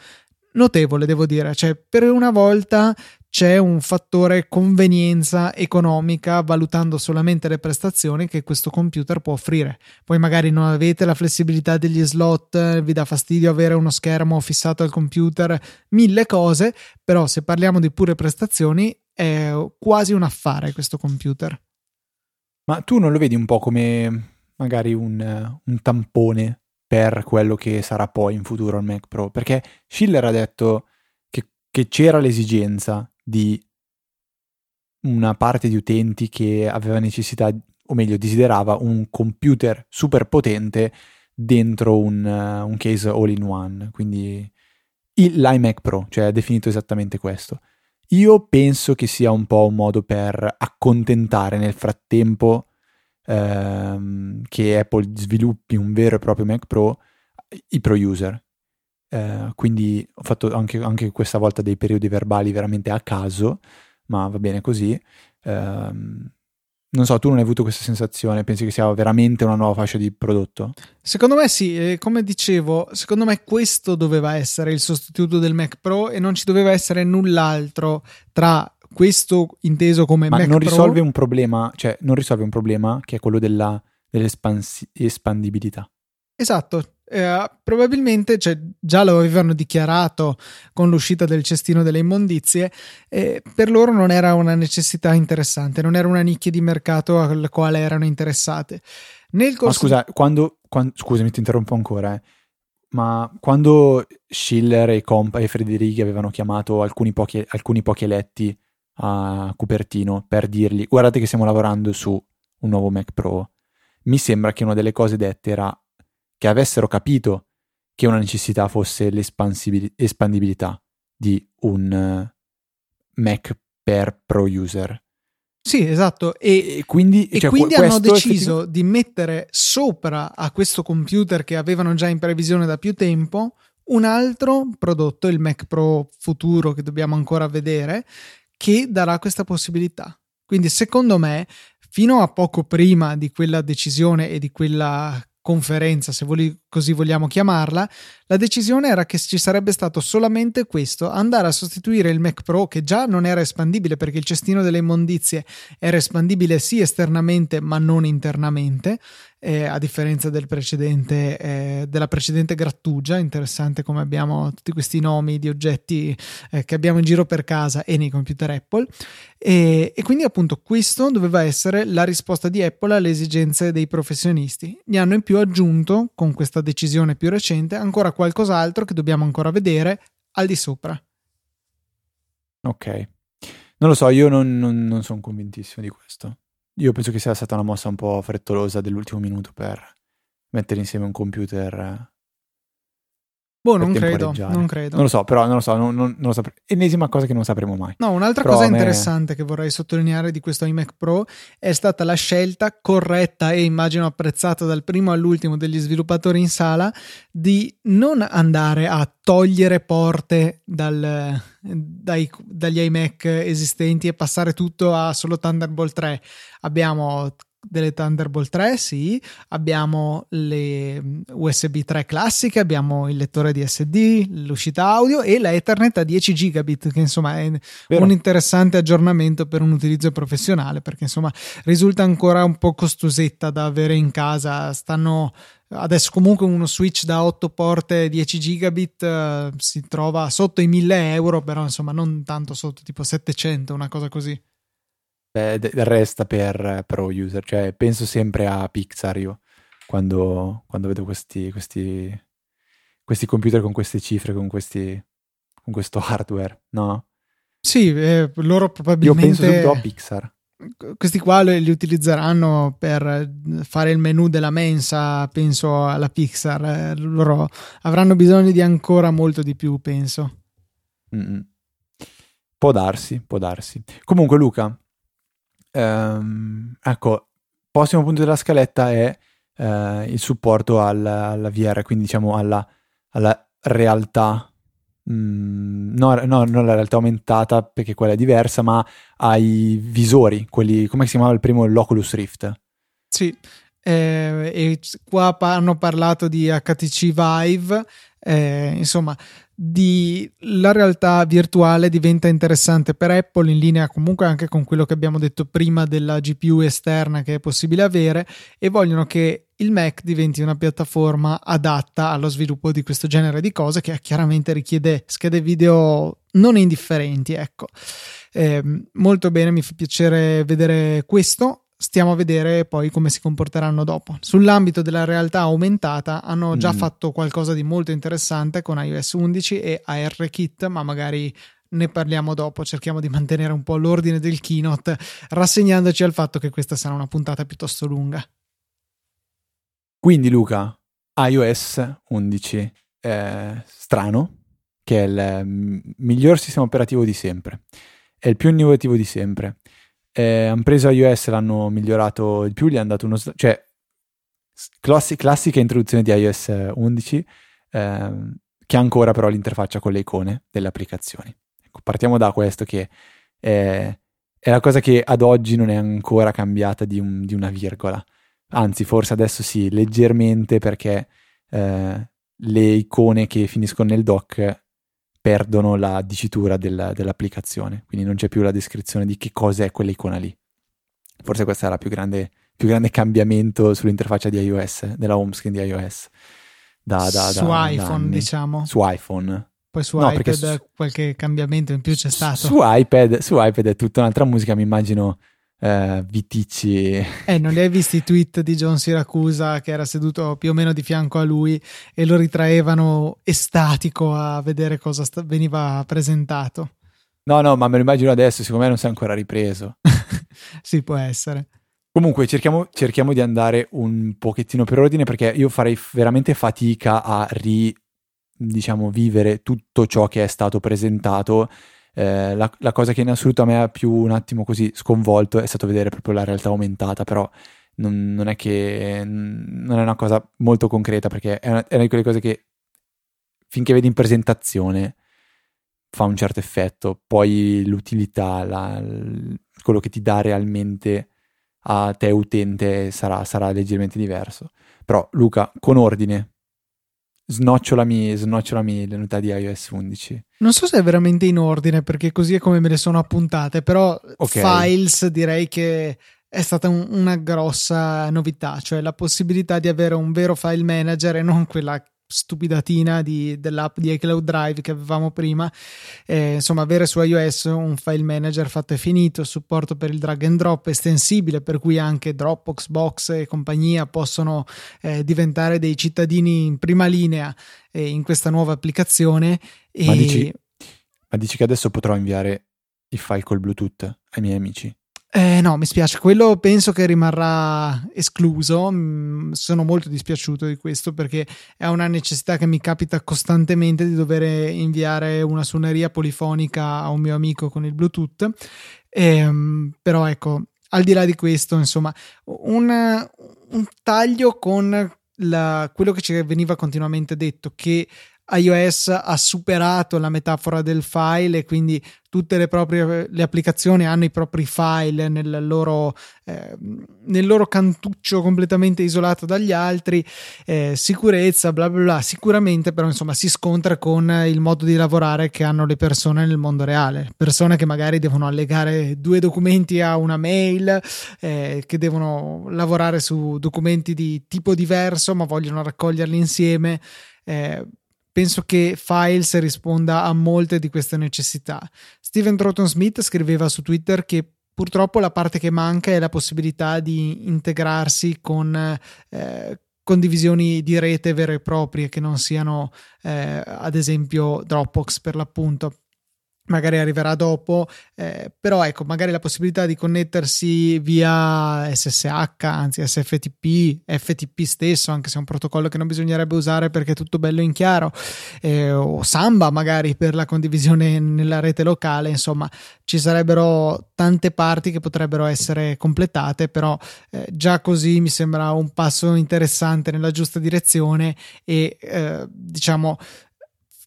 Notevole, devo dire. Cioè, per una volta c'è un fattore convenienza economica valutando solamente le prestazioni che questo computer può offrire. Poi magari non avete la flessibilità degli slot, vi dà fastidio avere uno schermo fissato al computer, mille cose, però se parliamo di pure prestazioni è quasi un affare questo computer. Ma tu non lo vedi un po' come magari un, un tampone per quello che sarà poi in futuro il Mac Pro? Perché Schiller ha detto che, che c'era l'esigenza di una parte di utenti che aveva necessità, o meglio, desiderava un computer super potente dentro un, uh, un case all-in-one, quindi l'iMac Pro, cioè ha definito esattamente questo. Io penso che sia un po' un modo per accontentare nel frattempo ehm, che Apple sviluppi un vero e proprio Mac Pro i pro user. Eh, quindi ho fatto anche, anche, questa volta dei periodi verbali veramente a caso, ma va bene così. Eh, non so, tu non hai avuto questa sensazione? Pensi che sia veramente una nuova fascia di prodotto? Secondo me sì, come dicevo, secondo me questo doveva essere il sostituto del Mac Pro e non ci doveva essere null'altro tra questo inteso come Ma Mac non risolve un problema, cioè non risolve un problema che è quello della, dell'espandibilità. Esatto, eh, probabilmente cioè, già lo avevano dichiarato con l'uscita del cestino delle immondizie, eh, per loro non era una necessità interessante, non era una nicchia di mercato alla quale erano interessate. Nel corso... Ma scusa, quando, quando, scusami, ti interrompo ancora, eh. ma quando Schiller e, Comp e Federighi avevano chiamato alcuni pochi, alcuni pochi eletti a Cupertino per dirgli guardate che stiamo lavorando su un nuovo Mac Pro, mi sembra che una delle cose dette era che avessero capito che una necessità fosse l'espandibilità di un eh, Mac per pro user. Sì, esatto. E, e quindi, e cioè, quindi hanno deciso di mettere sopra a questo computer che avevano già in previsione da più tempo un altro prodotto, il Mac Pro futuro che dobbiamo ancora vedere, che darà questa possibilità. Quindi, secondo me, fino a poco prima di quella decisione e di quella conferenza, se voli, così vogliamo chiamarla, la decisione era che ci sarebbe stato solamente questo, andare a sostituire il Mac Pro che già non era espandibile perché il cestino delle immondizie era espandibile sì esternamente ma non internamente, eh, a differenza del precedente, eh, della precedente grattugia. Interessante come abbiamo tutti questi nomi di oggetti eh, che abbiamo in giro per casa e nei computer Apple. E, e, quindi appunto questo doveva essere la risposta di Apple alle esigenze dei professionisti. Ne hanno in più aggiunto, con questa decisione più recente, ancora qualcos'altro che dobbiamo ancora vedere al di sopra. Ok. Non lo so, io non, non, non sono convintissimo di questo. Io penso che sia stata una mossa un po' frettolosa dell'ultimo minuto per mettere insieme un computer Boh, non credo, non credo. Non lo so, però non lo so, non, non, non lo sapremo. Ennesima cosa che non sapremo mai. No, un'altra però cosa me... interessante che vorrei sottolineare di questo iMac Pro è stata la scelta corretta e immagino apprezzata dal primo all'ultimo degli sviluppatori in sala di non andare a togliere porte dal, dai, dagli iMac esistenti e passare tutto a solo Thunderbolt 3. Abbiamo delle Thunderbolt 3, sì, abbiamo le mm, USB 3 classiche, abbiamo il lettore DSD, l'uscita audio e la Ethernet a 10 gigabit, che insomma è Vero. un interessante aggiornamento per un utilizzo professionale, perché insomma risulta ancora un po' costosetta da avere in casa, stanno adesso comunque uno switch da 8 porte 10 gigabit uh, si trova sotto i 1000 euro, però insomma non tanto sotto, tipo 700, una cosa così. Beh, resta per pro user, cioè penso sempre a Pixar io quando, quando vedo questi, questi, questi, computer con queste cifre, con, questi, con questo hardware, no? Sì, eh, loro probabilmente... Io penso subito a Pixar. Questi qua li utilizzeranno per fare il menu della mensa, penso alla Pixar. Eh, loro avranno bisogno di ancora molto di più, penso. Mm-mm. Può darsi, può darsi. Comunque, Luca, ehm, ecco, prossimo punto della scaletta è eh, il supporto al, alla VR, quindi diciamo alla, alla realtà, mm, no, no, non la realtà aumentata perché quella è diversa, ma ai visori, quelli, come si chiamava il primo, l'Oculus Rift. Sì, eh, e qua hanno parlato di HTC Vive, eh, insomma, di la realtà virtuale diventa interessante per Apple in linea comunque anche con quello che abbiamo detto prima della GPU esterna che è possibile avere e vogliono che il Mac diventi una piattaforma adatta allo sviluppo di questo genere di cose che chiaramente richiede schede video non indifferenti ecco. Eh, molto bene mi fa piacere vedere questo stiamo a vedere poi come si comporteranno dopo. Sull'ambito della realtà aumentata hanno già mm. fatto qualcosa di molto interessante con iOS 11 e ARKit, ma magari ne parliamo dopo, cerchiamo di mantenere un po' l'ordine del keynote, rassegnandoci al fatto che questa sarà una puntata piuttosto lunga. Quindi Luca, iOS 11 è strano, che è il mm, miglior sistema operativo di sempre, è il più innovativo di sempre eh, hanno preso iOS, l'hanno migliorato di più, gli hanno dato uno... cioè, classi- classica introduzione di iOS 11, eh, che ha ancora però l'interfaccia con le icone delle applicazioni. Ecco, partiamo da questo che è, è, la cosa che ad oggi non è ancora cambiata di, un, di una virgola. Anzi, forse adesso sì, leggermente perché eh, le icone che finiscono nel dock perdono la dicitura del, dell'applicazione, quindi non c'è più la descrizione di che cosa è quell'icona lì. Forse questo era il più grande, più grande cambiamento sull'interfaccia di iOS, della home screen di iOS. Da, da, su da, iPhone, diciamo. Su iPhone. Poi su no, iPad su, qualche cambiamento in più c'è stato. Su iPad, su iPad è tutta un'altra musica, mi immagino eh, Viticci. Eh, non li hai visti i tweet di John Siracusa che era seduto più o meno di fianco a lui e lo ritraevano estatico a vedere cosa sta- veniva presentato? No, no, ma me lo immagino adesso, secondo me non si è ancora ripreso. (laughs) sì, può essere. Comunque cerchiamo, cerchiamo, di andare un pochettino per ordine perché io farei veramente fatica a ri, diciamo, vivere tutto ciò che è stato presentato eh, la, la, cosa che in assoluto a me ha più un attimo così sconvolto è stato vedere proprio la realtà aumentata, però non, non è che non è una cosa molto concreta perché è una, è una di quelle cose che finché vedi in presentazione fa un certo effetto, poi l'utilità, la, quello che ti dà realmente a te utente sarà, sarà leggermente diverso. Però Luca, con ordine, snocciolami, snocciolami le novità di iOS 11. Non so se è veramente in ordine perché così è come me le sono appuntate, però okay. files direi che è stata un, una grossa novità, cioè la possibilità di avere un vero file manager e non quella stupidatina di, dell'app di iCloud Drive che avevamo prima. Eh, insomma, avere su iOS un file manager fatto e finito, supporto per il drag and drop estensibile, per cui anche Dropbox, Box e compagnia possono eh, diventare dei cittadini in prima linea eh, in questa nuova applicazione. E... Ma, dici, ma dici che adesso potrò inviare i file col Bluetooth ai miei amici? Eh, no, mi spiace, quello penso che rimarrà escluso. Mm, sono molto dispiaciuto di questo perché è una necessità che mi capita costantemente di dover inviare una suoneria polifonica a un mio amico con il Bluetooth. Eh, però ecco, al di là di questo, insomma, un, un taglio con la, quello che ci veniva continuamente detto che iOS ha superato la metafora del file e quindi tutte le proprie le applicazioni hanno i propri file nel loro, eh, nel loro cantuccio completamente isolato dagli altri eh, sicurezza bla bla bla sicuramente però insomma si scontra con il modo di lavorare che hanno le persone nel mondo reale. Persone che magari devono allegare due documenti a una mail eh, che devono lavorare su documenti di tipo diverso ma vogliono raccoglierli insieme eh, penso che Files risponda a molte di queste necessità. Steven Troughton Smith scriveva su Twitter che purtroppo la parte che manca è la possibilità di integrarsi con eh, condivisioni di rete vere e proprie che non siano eh, ad esempio Dropbox per l'appunto magari arriverà dopo, eh, però ecco, magari la possibilità di connettersi via SSH, anzi SFTP, FTP stesso, anche se è un protocollo che non bisognerebbe usare perché è tutto bello in chiaro, eh, o Samba magari per la condivisione nella rete locale, insomma, ci sarebbero tante parti che potrebbero essere completate, però eh, già così mi sembra un passo interessante nella giusta direzione e eh, diciamo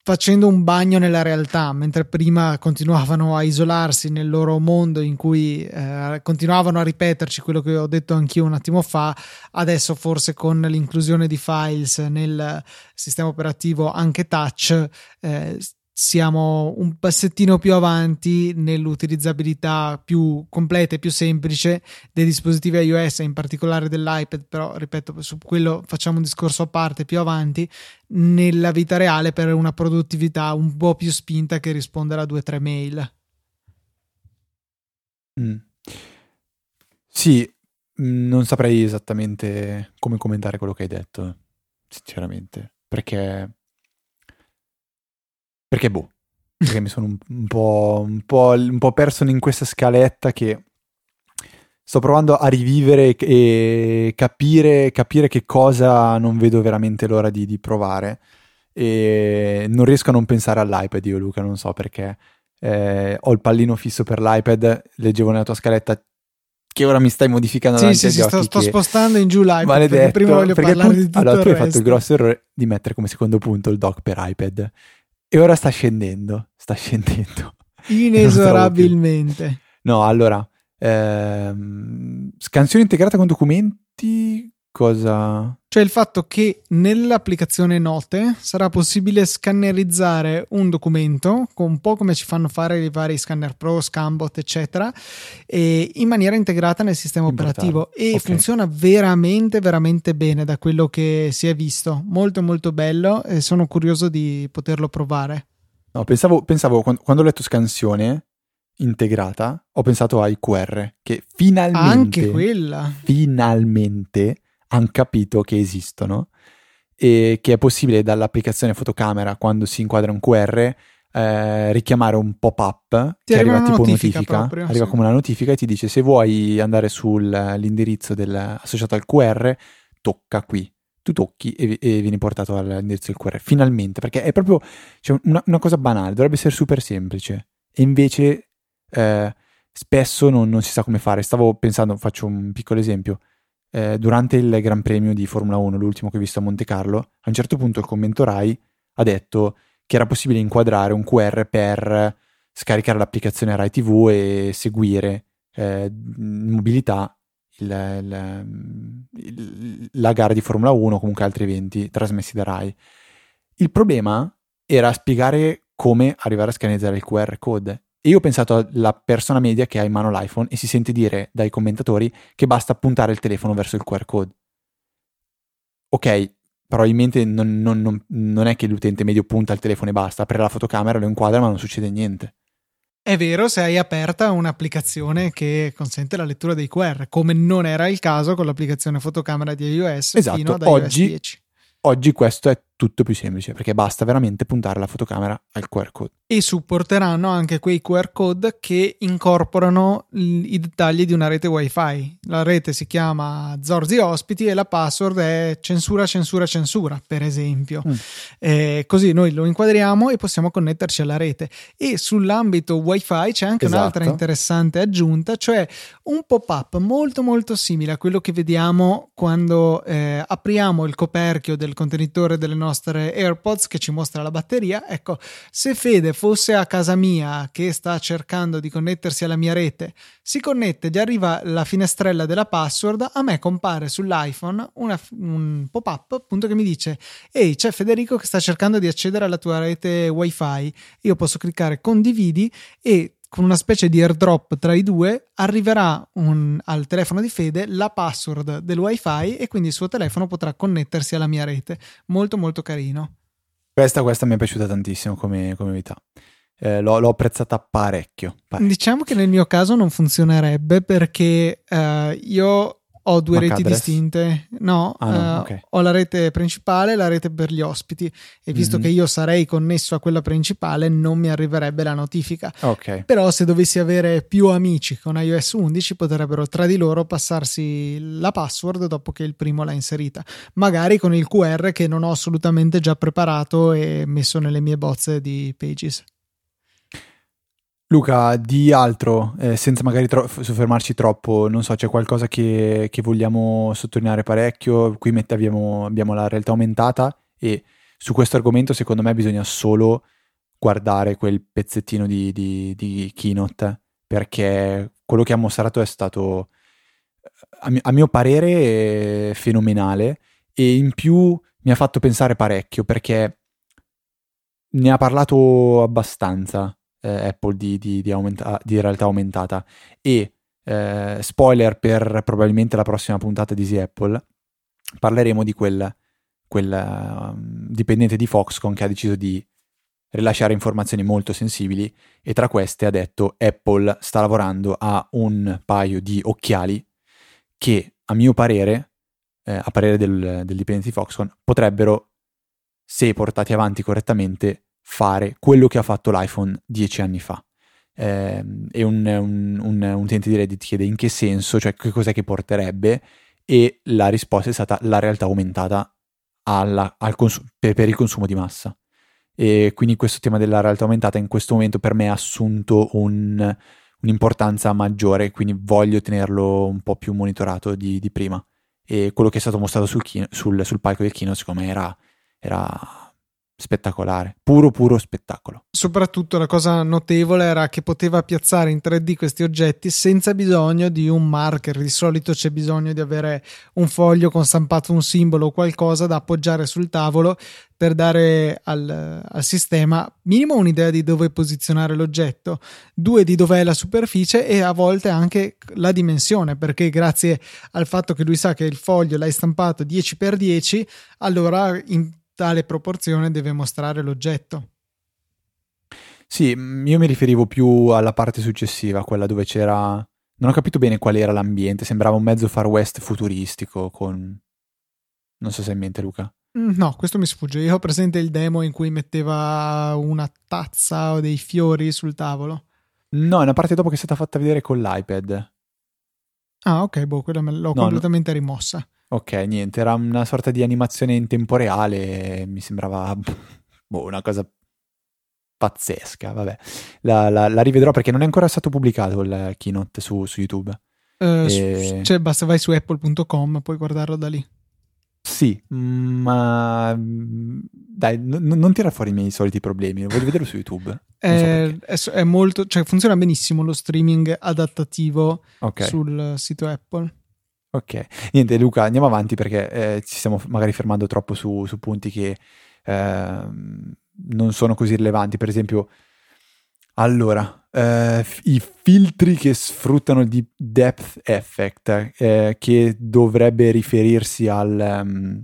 facendo un bagno nella realtà, mentre prima continuavano a isolarsi nel loro mondo in cui eh, continuavano a ripeterci quello che ho detto anch'io un attimo fa, adesso forse con l'inclusione di files nel sistema operativo anche touch eh, siamo un passettino più avanti nell'utilizzabilità più completa e più semplice dei dispositivi iOS, in particolare dell'iPad, però ripeto, su quello facciamo un discorso a parte più avanti, nella vita reale per una produttività un po' più spinta che rispondere a due o tre mail. Mm. Sì, mm, non saprei esattamente come commentare quello che hai detto, sinceramente, perché perché boh, perché mi sono un, un, po', un, po', un po' perso in questa scaletta che sto provando a rivivere e capire, capire che cosa non vedo veramente l'ora di, di, provare. E non riesco a non pensare all'iPad io, Luca, non so perché. Eh, ho il pallino fisso per l'iPad, leggevo nella tua scaletta che ora mi stai modificando sì, sì, sì, sto, sto spostando in giù l'iPad maledetto, prima voglio parlare tu, di tutto allora tu hai fatto il grosso errore di mettere come secondo punto il dock per iPad e ora sta scendendo, sta (laughs) scendendo. Inesorabilmente. No, allora, ehm, scansione integrata con documenti, cosa... Cioè il fatto che nell'applicazione Note sarà possibile scannerizzare un documento, un po' come ci fanno fare i vari scanner Pro, Scambot, eccetera, in maniera integrata nel sistema operativo e okay. funziona veramente, veramente bene da quello che si è visto. Molto, molto bello e sono curioso di poterlo provare. No, pensavo, pensavo quando ho letto scansione integrata, ho pensato ai QR che finalmente... Anche quella! Finalmente hanno capito che esistono e che è possibile dall'applicazione fotocamera quando si inquadra un QR eh, richiamare un pop-up ti che arriva, arriva tipo notifica, notifica proprio, arriva sì. come una notifica e ti dice se vuoi andare sull'indirizzo del, associato al QR tocca qui. Tu tocchi e, e, vieni portato all'indirizzo del QR finalmente perché è proprio cioè, una, una, cosa banale dovrebbe essere super semplice. E invece eh, spesso non, non si sa come fare. Stavo pensando faccio un piccolo esempio eh, durante il Gran Premio di Formula 1, l'ultimo che ho visto a Monte Carlo, a un certo punto il commento Rai ha detto che era possibile inquadrare un QR per scaricare l'applicazione Rai TV e seguire eh, in mobilità il, il, il, la gara di Formula 1 o comunque altri eventi trasmessi da Rai. Il problema era spiegare come arrivare a scannerizzare il QR code E io ho pensato alla persona media che ha in mano l'iPhone e si sente dire dai commentatori che basta puntare il telefono verso il QR code. Ok, probabilmente non, non, non, non è che l'utente medio punta il telefono e basta, apre la fotocamera, lo inquadra ma non succede niente. È vero se hai aperta un'applicazione che consente la lettura dei QR, come non era il caso con l'applicazione fotocamera di iOS esatto, fino ad oggi, iOS 10. Oggi questo è tutto più semplice perché basta veramente puntare la fotocamera al QR code. E supporteranno anche quei QR code che incorporano i dettagli di una rete wifi. La rete si chiama Zorzi Ospiti e la password è censura, censura, censura, per esempio. Mm. Eh, così noi lo inquadriamo e possiamo connetterci alla rete. E sull'ambito wifi c'è anche esatto. un'altra interessante aggiunta, cioè un pop-up molto molto simile a quello che vediamo quando eh, apriamo il coperchio del contenitore delle nostre AirPods che ci mostra la batteria. Ecco, se Fede fosse a casa mia che sta cercando di connettersi alla mia rete, si connette, gli arriva la finestrella della password, a me compare sull'iPhone una, un pop-up appunto che mi dice ehi c'è Federico che sta cercando di accedere alla tua rete wifi, io posso cliccare condividi e con una specie di airdrop tra i due arriverà un, al telefono di Fede la password del wifi e quindi il suo telefono potrà connettersi alla mia rete. Molto molto carino. Questa, questa mi è piaciuta tantissimo come, come novità. Eh, l'ho, l'ho, apprezzata parecchio, parecchio, Diciamo che nel mio caso non funzionerebbe perché eh, io ho due MAC reti address? distinte. No, ah, no uh, okay. ho la rete principale e la rete per gli ospiti. E visto mm-hmm. che io sarei connesso a quella principale, non mi arriverebbe la notifica. Okay. Però se dovessi avere più amici con iOS 11, potrebbero tra di loro passarsi la password dopo che il primo l'ha inserita. Magari con il QR che non ho assolutamente già preparato e messo nelle mie bozze di Pages. Luca, di altro, eh, senza magari tro- soffermarci troppo, non so, c'è qualcosa che, che vogliamo sottolineare parecchio? Qui met- abbiamo, abbiamo, la realtà aumentata e su questo argomento secondo me bisogna solo guardare quel pezzettino di, di, di keynote perché quello che ha mostrato è stato, a mio, a mio parere, fenomenale e in più mi ha fatto pensare parecchio perché ne ha parlato abbastanza eh, Apple di, di, di, aumenta- di, realtà aumentata. E eh, spoiler per probabilmente la prossima puntata di Easy Apple parleremo di quel, quel uh, dipendente di Foxconn che ha deciso di rilasciare informazioni molto sensibili e tra queste ha detto Apple sta lavorando a un paio di occhiali che a mio parere, eh, a parere del, del dipendente di Foxconn, potrebbero, se portati avanti correttamente, fare quello che ha fatto l'iPhone dieci anni fa. Eh, e un, un, un, un, utente di Reddit chiede in che senso, cioè che cos'è che porterebbe, e la risposta è stata la realtà aumentata alla, cons- per, per, il consumo di massa. E quindi questo tema della realtà aumentata in questo momento per me ha assunto un'importanza maggiore, quindi voglio tenerlo un po' più monitorato di, di prima. E quello che è stato mostrato sul, kino, sul, sul palco del kino, secondo me, era, era spettacolare, puro puro spettacolo. Soprattutto la cosa notevole era che poteva piazzare in 3D questi oggetti senza bisogno di un marker. Di solito c'è bisogno di avere un foglio con stampato un simbolo o qualcosa da appoggiare sul tavolo per dare al, al, sistema minimo un'idea di dove posizionare l'oggetto, due di dov'è la superficie e a volte anche la dimensione, perché grazie al fatto che lui sa che il foglio l'hai stampato 10x10, allora in tale proporzione deve mostrare l'oggetto. Sì, mm, io mi riferivo più alla parte successiva, quella dove c'era... Non ho capito bene qual era l'ambiente, sembrava un mezzo far west futuristico con... Non so se hai in mente Luca. Mm, no, questo mi sfugge. Io ho presente il demo in cui metteva una tazza o dei fiori sul tavolo. No, è una parte dopo che è stata fatta vedere con l'iPad. Ah, ok, boh, quella me l'ho no, completamente no. rimossa. Ok, niente, era una sorta di animazione in tempo reale, mi sembrava (laughs) boh, una cosa pazzesca, vabbè. La, la, la, rivedrò perché non è ancora stato pubblicato il keynote su, su YouTube. Uh, e... cioè, basta vai su apple.com, puoi guardarlo da lì. Sì, ma dai, n- non tira fuori i miei soliti problemi, voglio vederlo su YouTube. È, so è, è, molto, cioè funziona benissimo lo streaming adattativo okay. sul sito Apple. Ok, niente Luca, andiamo avanti perché eh, ci stiamo magari fermando troppo su, su punti che eh, non sono così rilevanti. Per esempio, Allora, eh, i filtri che sfruttano il depth effect, eh, che dovrebbe riferirsi al... Um,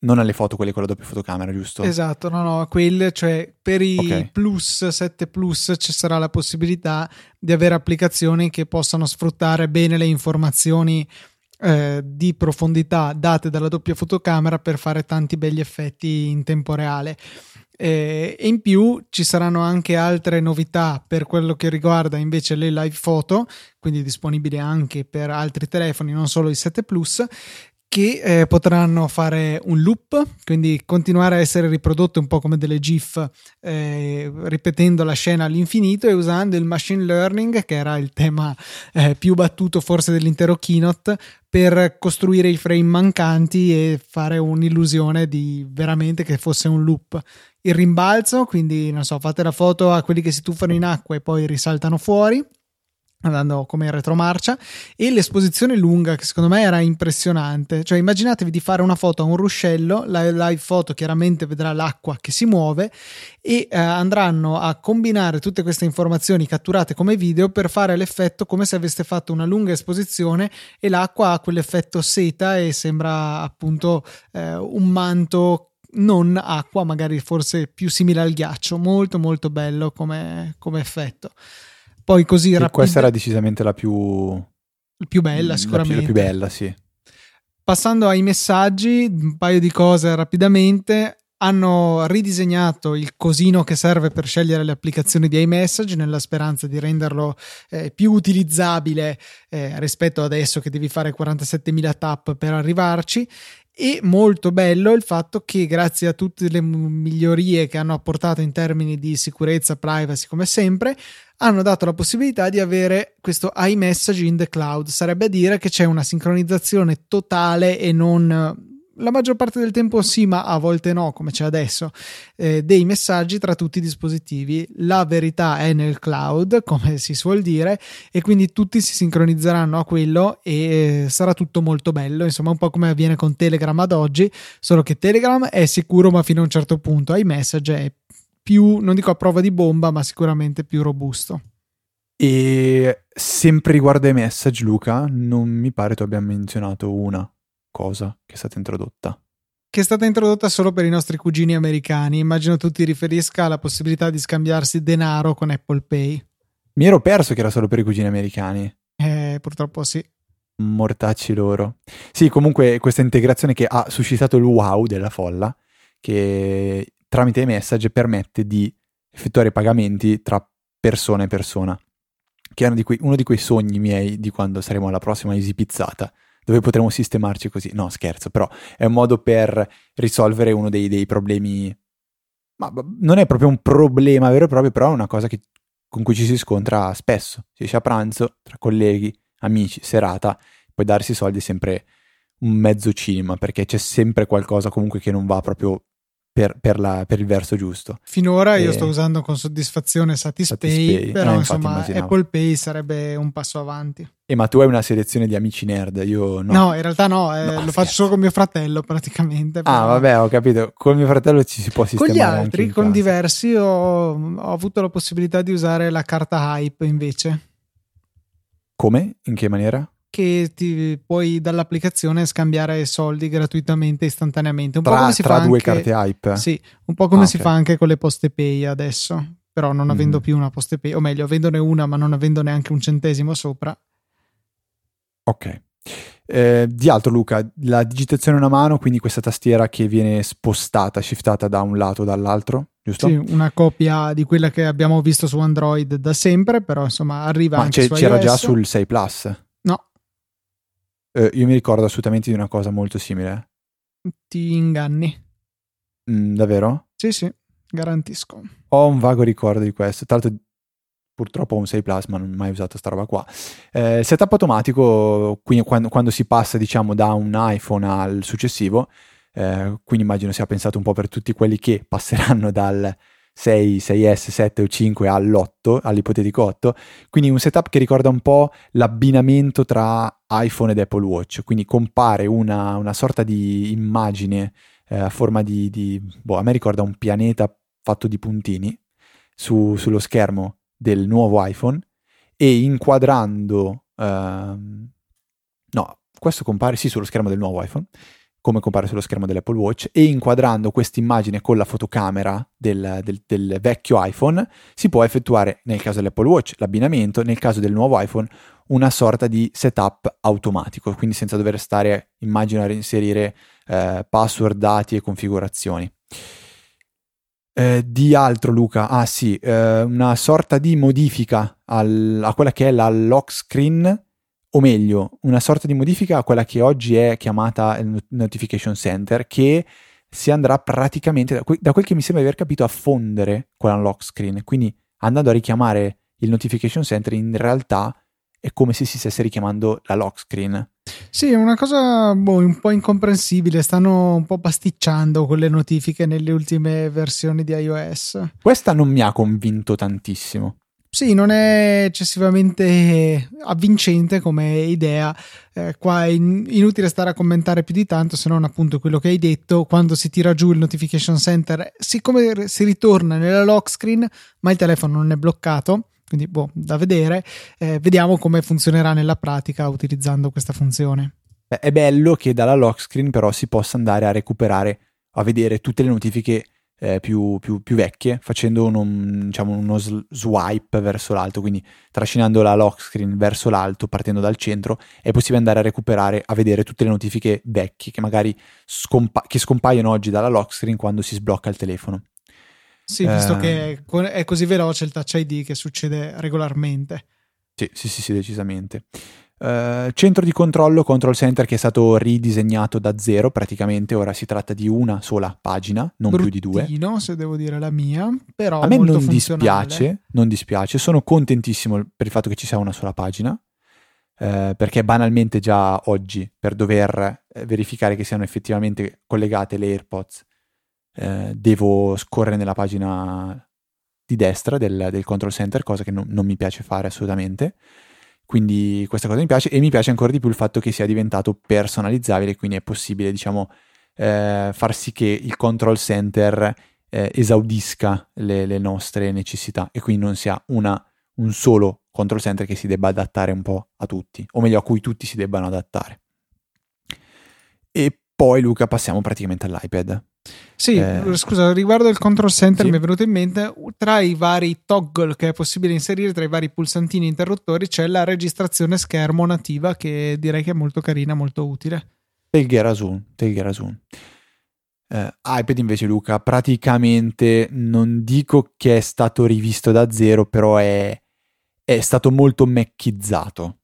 non alle foto, quelle con la doppia fotocamera, giusto? Esatto, no, no, quelle, cioè per i okay. Plus 7 Plus ci sarà la possibilità di avere applicazioni che possano sfruttare bene le informazioni eh, di profondità date dalla doppia fotocamera per fare tanti begli effetti in tempo reale. Eh, e in più ci saranno anche altre novità per quello che riguarda invece le live photo, quindi disponibili anche per altri telefoni, non solo i 7 Plus, che eh, potranno fare un loop, quindi continuare a essere riprodotte un po' come delle GIF, eh, ripetendo la scena all'infinito e usando il machine learning, che era il tema eh, più battuto forse dell'intero keynote, per costruire i frame mancanti e fare un'illusione di veramente che fosse un loop. Il rimbalzo, quindi non so, fate la foto a quelli che si tuffano in acqua e poi risaltano fuori andando come in retromarcia e l'esposizione lunga che secondo me era impressionante. Cioè immaginatevi di fare una foto a un ruscello la live foto chiaramente vedrà l'acqua che si muove e eh, andranno a combinare tutte queste informazioni catturate come video per fare l'effetto come se aveste fatto una lunga esposizione e l'acqua ha quell'effetto seta e sembra appunto eh, un manto non acqua magari forse più simile al ghiaccio. Molto molto bello come, come effetto poi così rapida. Questa era decisamente la più, più bella, sicuramente. La più, la più bella, sì. Passando ai messaggi, un paio di cose rapidamente. Hanno ridisegnato il cosino che serve per scegliere le applicazioni di iMessage nella speranza di renderlo eh, più utilizzabile eh, rispetto adesso che devi fare 47.000 tap per arrivarci e molto bello il fatto che grazie a tutte le migliorie che hanno apportato in termini di sicurezza, privacy come sempre, hanno dato la possibilità di avere questo iMessage in the cloud. Sarebbe a dire che c'è una sincronizzazione totale e non la maggior parte del tempo sì, ma a volte no, come c'è adesso, eh, dei messaggi tra tutti i dispositivi. La verità è nel cloud, come si suol dire, e quindi tutti si sincronizzeranno a quello e sarà tutto molto bello. Insomma, un po' come avviene con Telegram ad oggi, solo che Telegram è sicuro, ma fino a un certo punto. iMessage è più, non dico a prova di bomba, ma sicuramente più robusto. E sempre riguardo ai message, Luca, non mi pare tu abbia menzionato una cosa che è stata introdotta. Che è stata introdotta solo per i nostri cugini americani. Immagino tu ti riferisca alla possibilità di scambiarsi denaro con Apple Pay. Mi ero perso che era solo per i cugini americani. Eh, purtroppo sì. Mortacci loro. Sì, comunque questa integrazione che ha suscitato il wow della folla, che tramite i message permette di effettuare pagamenti tra persona e persona. Che è uno di, quei, uno di quei sogni miei di quando saremo alla prossima Easy Pizzata dove potremo sistemarci così. No, scherzo, però è un modo per risolvere uno dei, dei problemi. Ma non è proprio un problema vero e proprio, però è una cosa che, con cui ci si scontra spesso. Si esce a pranzo tra colleghi, amici, serata, poi darsi soldi è sempre un mezzo cinema perché c'è sempre qualcosa comunque che non va proprio per, per, la, per, il verso giusto. Finora e... io sto usando con soddisfazione Satispay, Satispay. però eh, insomma Apple Pay sarebbe un passo avanti. E ma tu hai una selezione di amici nerd, io no. No, in realtà no, eh, no lo scherzo. faccio solo con mio fratello praticamente. Però... Ah, vabbè, ho capito. Con mio fratello ci si può sistemare. Con gli altri, con casa. diversi, ho, ho avuto la possibilità di usare la carta Hype invece. Come? In che maniera? Che ti puoi dall'applicazione scambiare soldi gratuitamente istantaneamente. Un tra, po' come si tra fa due anche, carte hype. Sì, un po' come ah, si okay. fa anche con le poste pay adesso, però non avendo mm. più una poste pay, o meglio, avendone una ma non avendo neanche un centesimo sopra. Ok. Eh, di altro Luca, la digitazione a una mano, quindi questa tastiera che viene spostata, shiftata da un lato o dall'altro, giusto? Sì, una copia di quella che abbiamo visto su Android da sempre, però insomma arriva Ma anche c'era già sul 6 Plus. Eh, io mi ricordo assolutamente di una cosa molto simile. Ti inganni. Mm, davvero? Sì, sì, garantisco. Ho un vago ricordo di questo. Tra l'altro, purtroppo ho un 6 Plus, ma non ho mai usato sta roba qua. Eh, setup automatico, quindi quando, quando, si passa, diciamo, da un iPhone al successivo, eh, quindi immagino sia pensato un po' per tutti quelli che passeranno dal 6, 6S, 7 o 5 all'8, all'ipotetico 8, quindi un setup che ricorda un po' l'abbinamento tra iPhone ed Apple Watch, quindi compare una, una sorta di immagine eh, a forma di, di, boh, a me ricorda un pianeta fatto di puntini, su, sullo schermo del nuovo iPhone e inquadrando... Uh, no, questo compare sì sullo schermo del nuovo iPhone, come compare sullo schermo dell'Apple Watch, e inquadrando questa immagine con la fotocamera del, del, del, vecchio iPhone, si può effettuare, nel caso dell'Apple Watch, l'abbinamento, nel caso del nuovo iPhone, una sorta di setup automatico, quindi senza dover stare, immagino, a reinserire eh, password, dati e configurazioni. Eh, di altro, Luca? Ah sì, eh, una sorta di modifica al, a quella che è la lock screen o meglio, una sorta di modifica a quella che oggi è chiamata il Notification Center, che si andrà praticamente, da quel che mi sembra di aver capito, a fondere con la lock screen. Quindi andando a richiamare il Notification Center, in realtà è come se si stesse richiamando la lock screen. Sì, è una cosa boh, un po' incomprensibile. Stanno un po' pasticciando con le notifiche nelle ultime versioni di iOS. Questa non mi ha convinto tantissimo. Sì, non è eccessivamente avvincente come idea. Eh, qua è in- inutile stare a commentare più di tanto, se non appunto quello che hai detto. Quando si tira giù il notification center, siccome si ritorna nella lock screen, ma il telefono non è bloccato, quindi boh, da vedere, eh, vediamo come funzionerà nella pratica utilizzando questa funzione. Beh, è bello che dalla lock screen però si possa andare a recuperare, a vedere tutte le notifiche eh, più, più, più, vecchie, facendo uno, diciamo, uno swipe verso l'alto, quindi trascinando la lock screen verso l'alto, partendo dal centro, è possibile andare a recuperare, a vedere tutte le notifiche vecchie che magari scompa- che scompaiono oggi dalla lock screen quando si sblocca il telefono. Sì, visto eh, che è così veloce il Touch ID che succede regolarmente. Sì, sì, sì, sì decisamente. Uh, centro di controllo, control center che è stato ridisegnato da zero praticamente, ora si tratta di una sola pagina, non Bruttino, più di due. se devo dire la mia, però a me non dispiace, non dispiace, sono contentissimo per il fatto che ci sia una sola pagina, uh, perché banalmente già oggi per dover eh, verificare che siano effettivamente collegate le AirPods uh, devo scorrere nella pagina di destra del, del control center, cosa che non, non mi piace fare assolutamente. Quindi questa cosa mi piace e mi piace ancora di più il fatto che sia diventato personalizzabile, quindi è possibile, diciamo, eh, far sì che il control center eh, esaudisca le, le, nostre necessità e quindi non sia una, un solo control center che si debba adattare un po' a tutti, o meglio a cui tutti si debbano adattare. E poi Luca passiamo praticamente all'iPad. Sì, eh, scusa, riguardo il control center sì. mi è venuto in mente, tra i vari toggle che è possibile inserire, tra i vari pulsantini interruttori, c'è la registrazione schermo nativa che direi che è molto carina, molto utile. Telgerasun, Telgerasun. Eh, iPad invece Luca, praticamente non dico che è stato rivisto da zero, però è, è stato molto mecchizzato.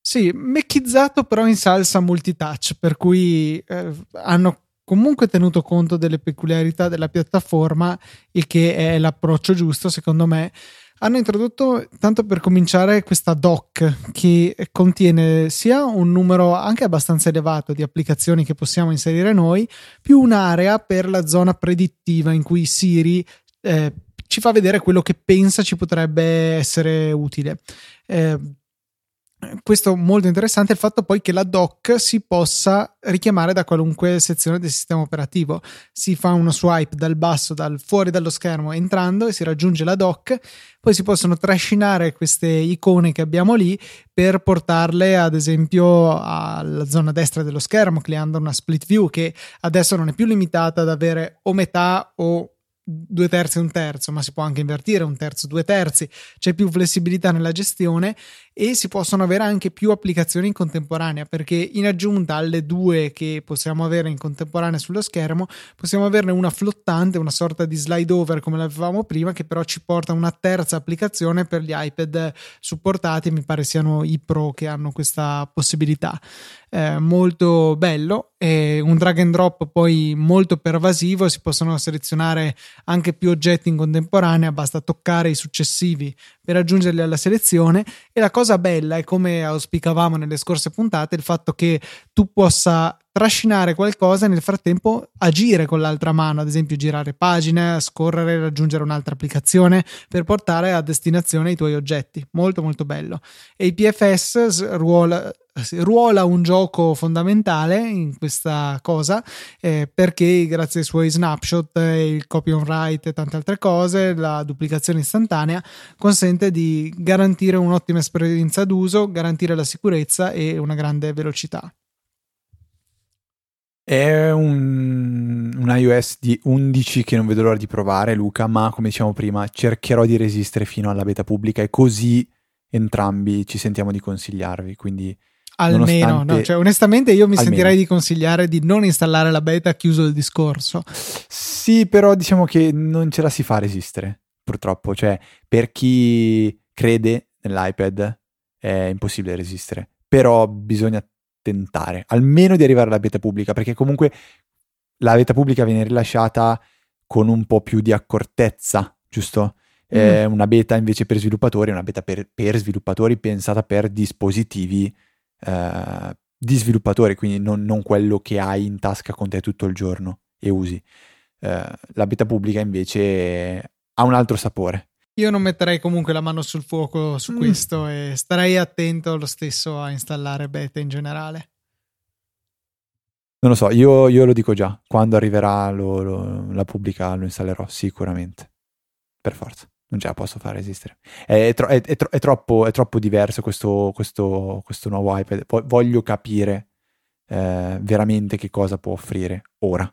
Sì, mecchizzato però in salsa multitouch, per cui eh, hanno comunque tenuto conto delle peculiarità della piattaforma, il che è l'approccio giusto secondo me. Hanno introdotto, tanto per cominciare, questa doc che contiene sia un numero anche abbastanza elevato di applicazioni che possiamo inserire noi, più un'area per la zona predittiva in cui Siri eh, ci fa vedere quello che pensa ci potrebbe essere utile. Eh, questo molto interessante è il fatto poi che la doc si possa richiamare da qualunque sezione del sistema operativo. Si fa uno swipe dal basso, dal fuori dallo schermo entrando e si raggiunge la doc, poi si possono trascinare queste icone che abbiamo lì per portarle ad esempio alla zona destra dello schermo, creando una split view che adesso non è più limitata ad avere o metà o due terzi e un terzo, ma si può anche invertire un terzo, due terzi, c'è più flessibilità nella gestione e si possono avere anche più applicazioni in contemporanea perché in aggiunta alle due che possiamo avere in contemporanea sullo schermo possiamo averne una flottante, una sorta di slide over come l'avevamo prima che però ci porta una terza applicazione per gli iPad supportati, mi pare siano i Pro che hanno questa possibilità. Eh, molto bello e un drag and drop poi molto pervasivo si possono selezionare anche più oggetti in contemporanea basta toccare i successivi per aggiungerli alla selezione e la cosa bella è come auspicavamo nelle scorse puntate il fatto che tu possa trascinare qualcosa e nel frattempo agire con l'altra mano, ad esempio girare pagine, scorrere, raggiungere un'altra applicazione per portare a destinazione i tuoi oggetti. Molto molto bello. E il PFS ruola, ruola un gioco fondamentale in questa cosa eh, perché grazie ai suoi snapshot, il copy on write e tante altre cose, la duplicazione istantanea consente di garantire un'ottima esperienza d'uso, garantire la sicurezza e una grande velocità. È un, un, iOS di 11 che non vedo l'ora di provare, Luca, ma come diciamo prima, cercherò di resistere fino alla beta pubblica e così entrambi ci sentiamo di consigliarvi. Quindi, almeno, nonostante... no, cioè, onestamente, io mi almeno. sentirei di consigliare di non installare la beta, chiuso il discorso. Sì, però diciamo che non ce la si fa a resistere, purtroppo. Cioè, per chi crede nell'iPad è impossibile resistere. Però bisogna tentare, almeno di arrivare alla beta pubblica, perché comunque la beta pubblica viene rilasciata con un po' più di accortezza, giusto? Mm. È una beta invece per sviluppatori, una beta per, per sviluppatori pensata per dispositivi eh, di sviluppatori, quindi non, non, quello che hai in tasca con te tutto il giorno e usi. Eh, la beta pubblica invece ha un altro sapore. Io non metterei comunque la mano sul fuoco su mm. questo e starei attento lo stesso a installare beta in generale. Non lo so, io, io lo dico già, quando arriverà lo, lo, la pubblica lo installerò sicuramente, per forza, non ce la posso fare esistere. È, è, è, è troppo, troppo, diverso questo, questo, questo, nuovo iPad, voglio capire eh, veramente che cosa può offrire ora.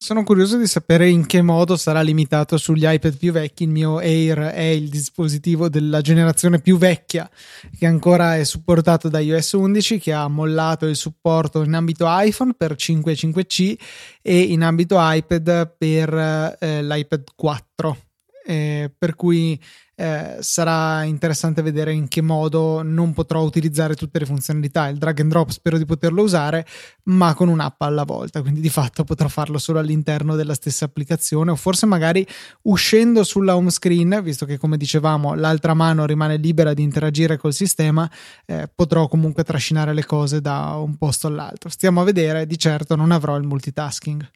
Sono curioso di sapere in che modo sarà limitato sugli iPad più vecchi. Il mio Air è il dispositivo della generazione più vecchia che ancora è supportato da iOS 11, che ha mollato il supporto in ambito iPhone per 5 e 5C e in ambito iPad per eh, l'iPad 4. Eh, per cui eh, sarà interessante vedere in che modo non potrò utilizzare tutte le funzionalità. Il drag and drop spero di poterlo usare, ma con un'app alla volta, quindi di fatto potrò farlo solo all'interno della stessa applicazione o forse magari uscendo sulla home screen, visto che come dicevamo l'altra mano rimane libera di interagire col sistema, eh, potrò comunque trascinare le cose da un posto all'altro. Stiamo a vedere, di certo non avrò il multitasking.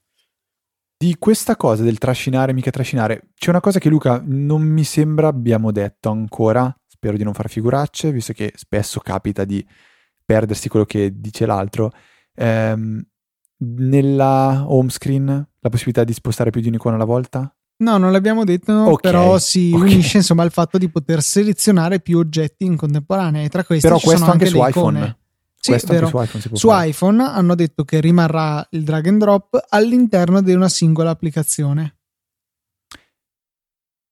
Di questa cosa del trascinare, mica trascinare, c'è una cosa che Luca non mi sembra abbiamo detto ancora, spero di non far figuracce, visto che spesso capita di perdersi quello che dice l'altro. Ehm, nella home screen la possibilità di spostare più di un'icona alla volta? No, non l'abbiamo detto, okay, però si okay. unisce insomma al fatto di poter selezionare più oggetti in contemporanea. E tra questi però ci questo sono anche, anche su iPhone. Icone. Sì, su iPhone Su fare. iPhone hanno detto che rimarrà il drag and drop all'interno di una singola applicazione.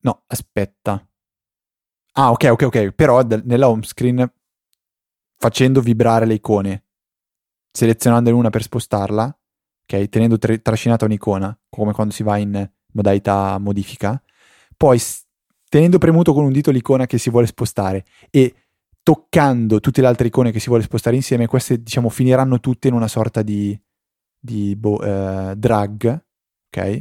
No, aspetta. Ah, ok, ok, ok. Però d- nella home screen facendo vibrare le icone, selezionandone una per spostarla, ok, tenendo tre- trascinata un'icona, come quando si va in modalità modifica, poi s- tenendo premuto con un dito l'icona che si vuole spostare e toccando tutte le altre icone che si vuole spostare insieme, queste diciamo finiranno tutte in una sorta di, di boh, eh, drag, ok?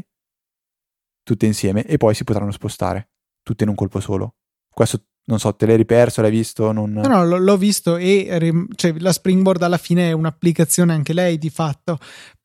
Tutte insieme e poi si potranno spostare, tutte in un colpo solo. Questo non so, te l'hai riperso, l'hai visto? Non... No, no, l'ho visto e cioè, la Springboard alla fine è un'applicazione anche lei di fatto,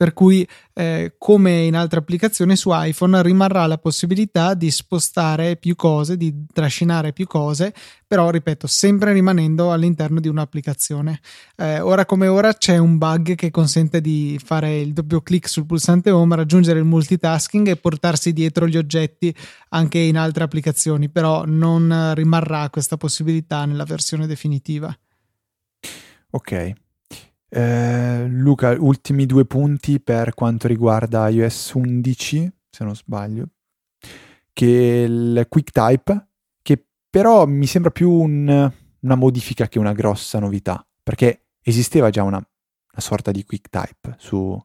per cui eh, come in altre applicazioni su iPhone rimarrà la possibilità di spostare più cose, di trascinare più cose, però ripeto, sempre rimanendo all'interno di un'applicazione. Eh, ora come ora c'è un bug che consente di fare il doppio clic sul pulsante home, raggiungere il multitasking e portarsi dietro gli oggetti anche in altre applicazioni, però non rimarrà questa possibilità nella versione definitiva. Ok. Eh, Luca, ultimi due punti per quanto riguarda iOS 11, se non sbaglio, che il QuickType però mi sembra più un, una modifica che una grossa novità, perché esisteva già una, una sorta di QuickType su,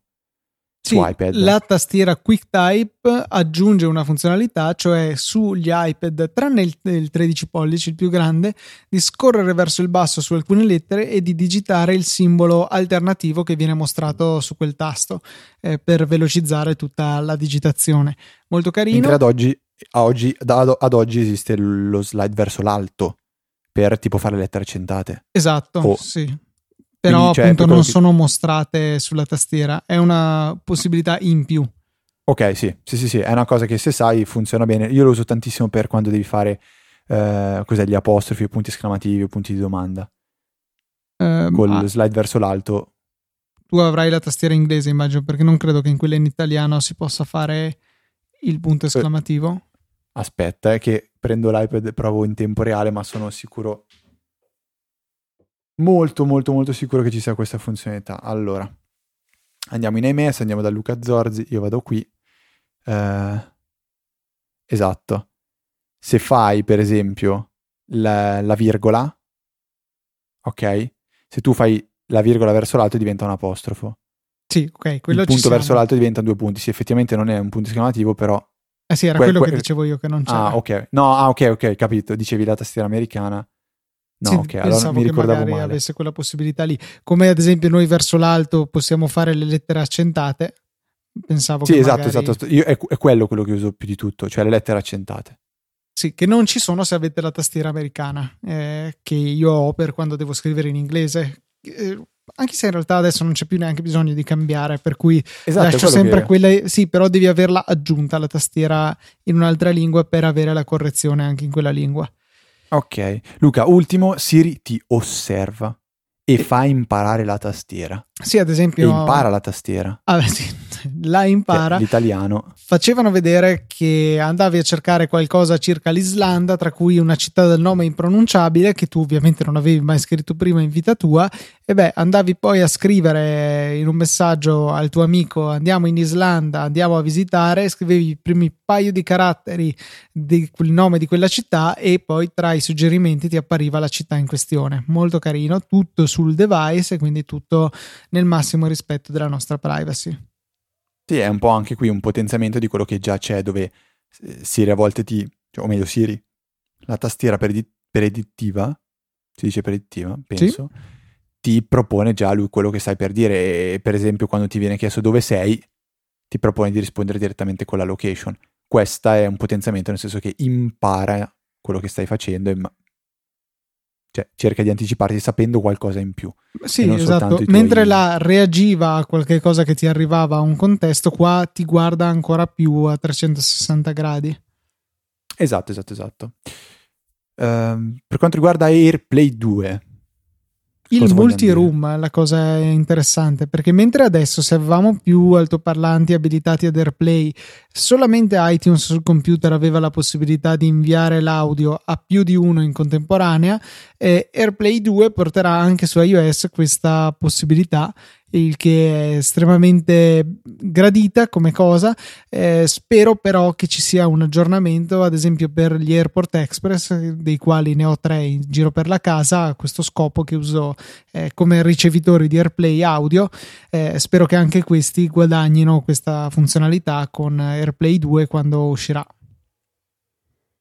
sì, iPad. La tastiera QuickType aggiunge una funzionalità, cioè sugli iPad, tranne il, il 13 pollici, il più grande, di scorrere verso il basso su alcune lettere e di digitare il simbolo alternativo che viene mostrato su quel tasto eh, per velocizzare tutta la digitazione. Molto carino. Mentre ad oggi oggi, ad, ad oggi esiste lo slide verso l'alto per tipo fare lettere centate. Esatto, oh. sì. Però Quindi, appunto non che... sono mostrate sulla tastiera, è una possibilità in più. Ok, sì, sì, sì, sì, è una cosa che se sai funziona bene. Io lo uso tantissimo per quando devi fare eh, cos'è, gli apostrofi, i punti esclamativi, i punti di domanda. uh, col ah, slide verso l'alto. Tu avrai la tastiera inglese, immagino, perché non credo che in quella in italiano si possa fare il punto esclamativo. Aspetta, è che prendo l'iPad e provo in tempo reale, ma sono sicuro molto molto molto sicuro che ci sia questa funzionalità. Allora, andiamo in iMess, andiamo da Luca Zorzi, io vado qui. Eh, esatto. Se fai per esempio la, la, virgola, ok? Se tu fai la virgola verso l'alto diventa un apostrofo. Sì, ok, quello Il punto verso l'alto diventa due punti. Sì, effettivamente non è un punto esclamativo, però... Eh sì, era que- quello que- che dicevo io che non c'era. Ah, ok. No, ah, ok, ok, capito. Dicevi la tastiera americana. No, sì, ok, allora mi ricordavo che male. avesse quella possibilità lì. Come ad esempio noi verso l'alto possiamo fare le lettere accentate. Pensavo sì, che esatto, magari... esatto. Io, è, è, quello quello che uso più di tutto, cioè le lettere accentate. Sì, che non ci sono se avete la tastiera americana, eh, che io ho per quando devo scrivere in inglese. Eh, anche se in realtà adesso non c'è più neanche bisogno di cambiare, per cui esatto, lascio sempre che... quella. Sì, però devi averla aggiunta la tastiera in un'altra lingua per avere la correzione anche in quella lingua. Ok, Luca, ultimo, Siri ti osserva e fa imparare la tastiera. Sì, ad esempio. E impara la tastiera. Ah, sì, (laughs) la impara. Cioè, l'italiano. Facevano vedere che andavi a cercare qualcosa circa l'Islanda, tra cui una città del nome impronunciabile, che tu ovviamente non avevi mai scritto prima in vita tua, e beh, andavi poi a scrivere in un messaggio al tuo amico andiamo in Islanda, andiamo a visitare, scrivevi i primi paio di caratteri del nome di quella città e poi tra i suggerimenti ti appariva la città in questione. Molto carino, tutto sul device e quindi tutto nel massimo rispetto della nostra privacy. Sì, è un po' anche qui un potenziamento di quello che già c'è dove eh, Siri a volte ti, cioè, o meglio Siri, la tastiera predittiva, si dice predittiva, penso. Sì ti propone già lui quello che stai per dire e per esempio quando ti viene chiesto dove sei ti propone di rispondere direttamente con la location. Questa è un potenziamento nel senso che impara quello che stai facendo e ma- cioè, cerca di anticiparti sapendo qualcosa in più. Sì, esatto. Mentre la reagiva a qualche cosa che ti arrivava a un contesto, qua ti guarda ancora più a 360 gradi. Esatto, esatto, esatto. Uh, per quanto riguarda AirPlay 2, il multi-room è la cosa interessante perché mentre adesso se avevamo più altoparlanti abilitati ad AirPlay, solamente iTunes sul computer aveva la possibilità di inviare l'audio a più di uno in contemporanea e AirPlay 2 porterà anche su iOS questa possibilità il che è estremamente gradita come cosa. Eh, spero però che ci sia un aggiornamento, ad esempio per gli Airport Express, dei quali ne ho tre in giro per la casa, a questo scopo che uso eh, come ricevitori di AirPlay audio. Eh, spero che anche questi guadagnino questa funzionalità con AirPlay 2 quando uscirà.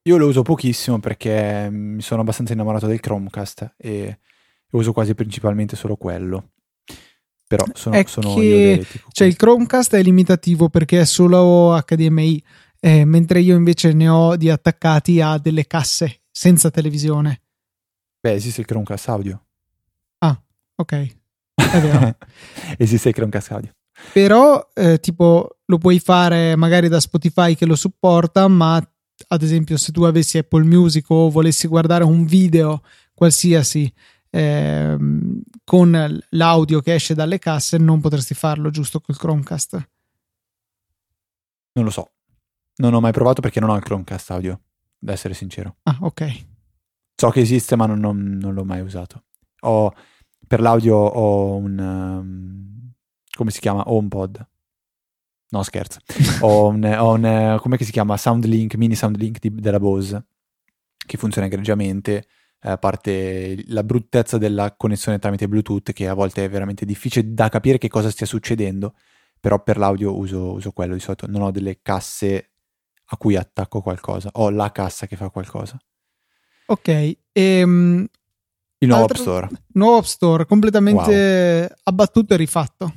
Io lo uso pochissimo perché mi sono abbastanza innamorato del Chromecast e uso quasi principalmente solo quello però sono, sono che. Cioè il Chromecast è limitativo perché è solo HDMI, eh, mentre io invece ne ho di attaccati a delle casse senza televisione. Beh, esiste il Chromecast audio. Ah, ok. (laughs) Esiste il Chromecast audio. Però, eh, tipo, lo puoi fare magari da Spotify che lo supporta, ma ad esempio se tu avessi Apple Music o volessi guardare un video qualsiasi eh, con l'audio che esce dalle casse non potresti farlo giusto col Chromecast? Non lo so. Non ho mai provato perché non ho il Chromecast audio, da essere sincero. Ah, ok. So che esiste, ma non, non, non l'ho mai usato. Ho, per l'audio ho un... Um, come si chiama? HomePod. No, scherzo. (laughs) ho un, ho un come si chiama? Soundlink, mini Soundlink di, della Bose, che funziona egregiamente a parte la bruttezza della connessione tramite Bluetooth, che a volte è veramente difficile da capire che cosa stia succedendo, però per l'audio uso, uso quello di solito, non ho delle casse a cui attacco qualcosa, ho la cassa che fa qualcosa. Ok, ehm, il nuovo App Store. Nuovo App Store, completamente wow. abbattuto e rifatto.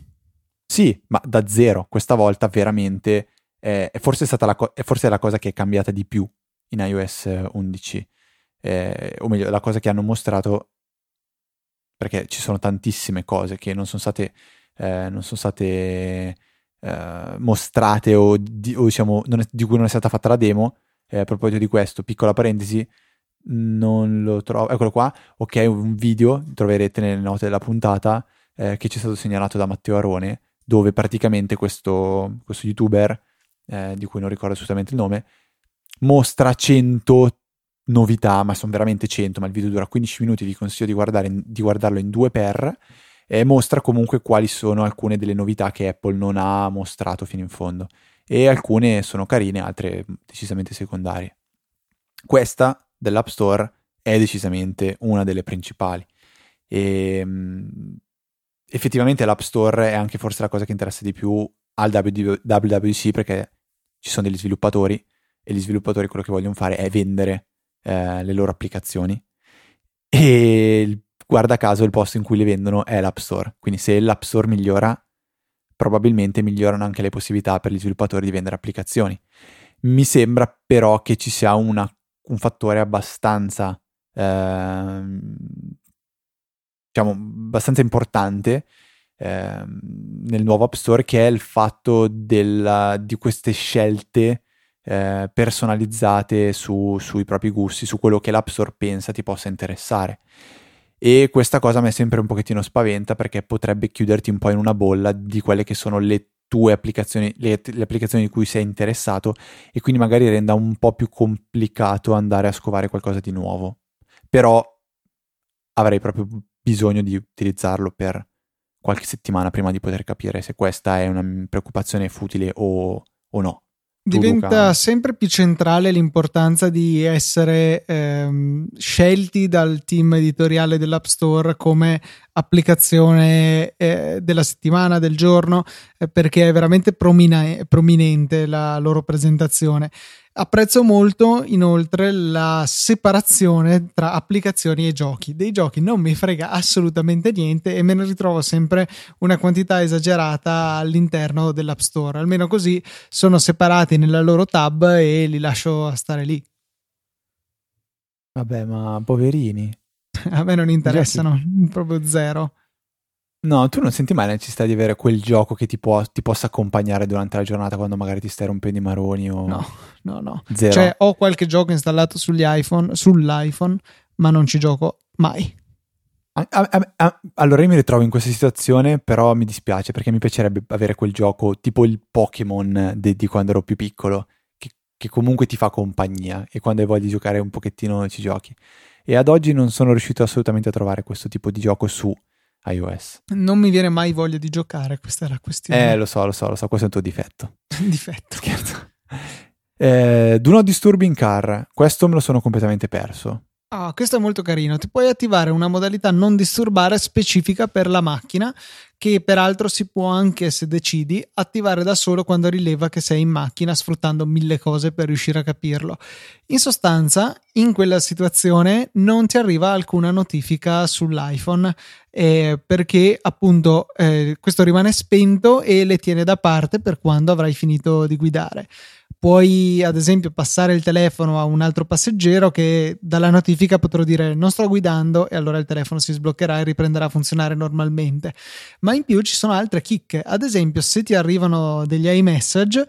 Sì, ma da zero, questa volta veramente eh, è, forse stata la, co- è forse la cosa che è cambiata di più in iOS 11 eh, o meglio, la cosa che hanno mostrato, perché ci sono tantissime cose che non sono state, eh, non sono state eh, mostrate o, di, o diciamo è, di cui non è stata fatta la demo. a proposito di questo, piccola parentesi, non lo trovo, eccolo qua, ok, un video, troverete nelle note della puntata, eh, che ci è stato segnalato da Matteo Arone, dove praticamente questo, questo youtuber, eh, di cui non ricordo assolutamente il nome, mostra 100 novità, ma sono veramente 100, ma il video dura 15 minuti, vi consiglio di, guardare, di guardarlo in 2x, e mostra comunque quali sono alcune delle novità che Apple non ha mostrato fino in fondo. E alcune sono carine, altre decisamente secondarie. Questa dell'App Store è decisamente una delle principali. E, effettivamente l'App Store è anche forse la cosa che interessa di più al WWDC perché ci sono degli sviluppatori e gli sviluppatori quello che vogliono fare è vendere eh, le loro applicazioni e guarda caso il posto in cui le vendono è l'App Store. Quindi se l'App Store migliora, probabilmente migliorano anche le possibilità per gli sviluppatori di vendere applicazioni. Mi sembra però che ci sia una, un fattore abbastanza, eh, diciamo, abbastanza importante eh, nel nuovo App Store che è il fatto della, di queste scelte eh, personalizzate su, sui propri gusti, su quello che l'App Store pensa ti possa interessare. E questa cosa me sempre un pochettino spaventa perché potrebbe chiuderti un po' in una bolla di quelle che sono le tue applicazioni, le, le, applicazioni di cui sei interessato e quindi magari renda un po' più complicato andare a scovare qualcosa di nuovo. Però avrei proprio bisogno di utilizzarlo per qualche settimana prima di poter capire se questa è una preoccupazione futile o, o no. Diventa sempre più centrale l'importanza di essere ehm, scelti dal team editoriale dell'App Store come applicazione eh, della settimana, del giorno, eh, perché è veramente promina- prominente la loro presentazione. Apprezzo molto inoltre la separazione tra applicazioni e giochi. Dei giochi non mi frega assolutamente niente e me ne ritrovo sempre una quantità esagerata all'interno dell'App Store. Almeno così sono separati nella loro tab e li lascio stare lì. Vabbè, ma poverini. (laughs) A me non interessano, proprio zero. No, tu non senti mai la necessità di avere quel gioco che ti, può, ti, possa accompagnare durante la giornata quando magari ti stai rompendo i maroni o... No, no, no. Zero. Cioè, ho qualche gioco installato sugli iPhone, sull'iPhone, ma non ci gioco mai. A, a, a, allora io mi ritrovo in questa situazione, però mi dispiace perché mi piacerebbe avere quel gioco tipo il Pokémon di, di quando ero più piccolo, che, che, comunque ti fa compagnia e quando hai voglia di giocare un pochettino ci giochi. E ad oggi non sono riuscito assolutamente a trovare questo tipo di gioco su iOS. Non mi viene mai voglia di giocare, questa è la questione. Eh, lo so, lo so, lo so, questo è un tuo difetto. (laughs) difetto. Scherzo. Eh, do not disturb in car, questo me lo sono completamente perso. Ah, questo è molto carino. Ti puoi attivare una modalità non disturbare specifica per la macchina, che peraltro si può anche, se decidi, attivare da solo quando rileva che sei in macchina, sfruttando mille cose per riuscire a capirlo. In sostanza, in quella situazione non ti arriva alcuna notifica sull'iPhone eh, perché appunto eh, questo rimane spento e le tiene da parte per quando avrai finito di guidare puoi ad esempio passare il telefono a un altro passeggero che dalla notifica potrò dire non sto guidando e allora il telefono si sbloccherà e riprenderà a funzionare normalmente. Ma in più ci sono altre chicche, ad esempio se ti arrivano degli iMessage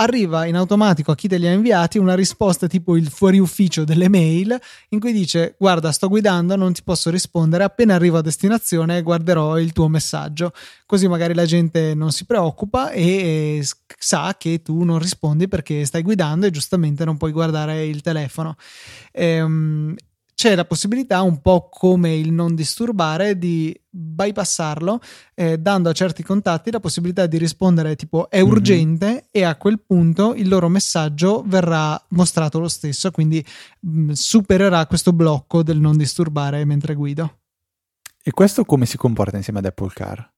arriva in automatico a chi te li ha inviati una risposta tipo il fuori ufficio delle mail in cui dice guarda sto guidando non ti posso rispondere appena arrivo a destinazione guarderò il tuo messaggio. Così magari la gente non si preoccupa e sa che tu non rispondi perché stai guidando e giustamente non puoi guardare il telefono. Ehm, c'è la possibilità, un po' come il non disturbare, di bypassarlo, eh, dando a certi contatti la possibilità di rispondere tipo è mhm. urgente mm-hmm. e a quel punto il loro messaggio verrà mostrato lo stesso, quindi mh, mm, supererà questo blocco del non disturbare mentre guido. E questo come si comporta insieme ad Apple Car?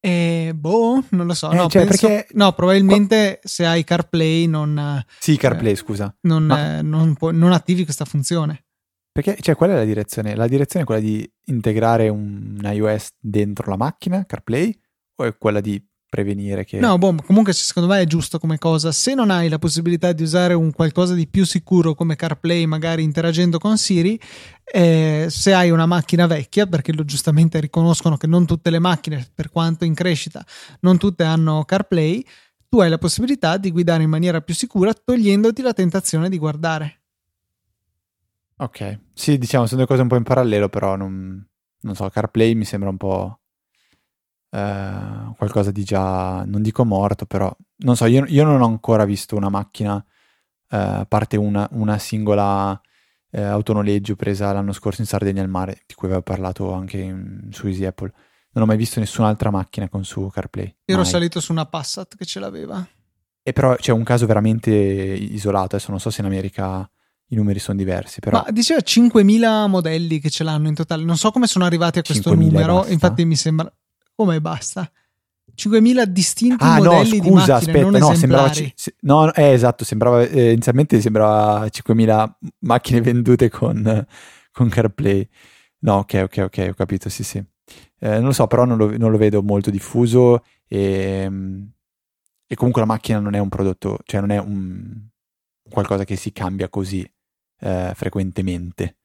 Eh, boh, non lo so. Eh, no, cioè, penso, perché... no, probabilmente Qua... se hai CarPlay non. Sì, CarPlay, eh, scusa. Non, Ma... non, pu- non attivi questa funzione. Perché, cioè, qual è la direzione? La direzione è quella di integrare un iOS dentro la macchina, CarPlay, o è quella di prevenire che... No, boh, comunque secondo me è giusto come cosa. Se non hai la possibilità di usare un qualcosa di più sicuro come CarPlay, magari interagendo con Siri, eh, se hai una macchina vecchia, perché lo giustamente riconoscono che non tutte le macchine, per quanto in crescita, non tutte hanno CarPlay, tu hai la possibilità di guidare in maniera più sicura togliendoti la tentazione di guardare. Ok, sì, diciamo, sono due cose un po' in parallelo, però non, non so, CarPlay mi sembra un po' eh, qualcosa di già, non dico morto, però non so, io, io non ho ancora visto una macchina, eh, a parte una, una singola eh, autonoleggio presa l'anno scorso in Sardegna al mare, di cui avevo parlato anche in, su Easy Apple. Non ho mai visto nessun'altra macchina con su CarPlay. Ero mai. salito su una Passat che ce l'aveva. E però c'è un caso veramente isolato, adesso non so se in America i numeri sono diversi. Però... Ma diceva 5.000 modelli che ce l'hanno in totale. Non so come sono arrivati a questo numero. Infatti, mi sembra. Come basta? 5.000 distinti ah, modelli no, scusa, di macchine, aspetta, no, sembrava, no, eh, esatto, sembrava, eh, inizialmente sembrava 5.000 macchine vendute con, con CarPlay. No, ok, ok, ok, ho capito, sì, sì. Eh, non lo so, però non lo, non lo vedo molto diffuso e, e, comunque la macchina non è un prodotto, cioè non è un, qualcosa che si cambia così eh, frequentemente.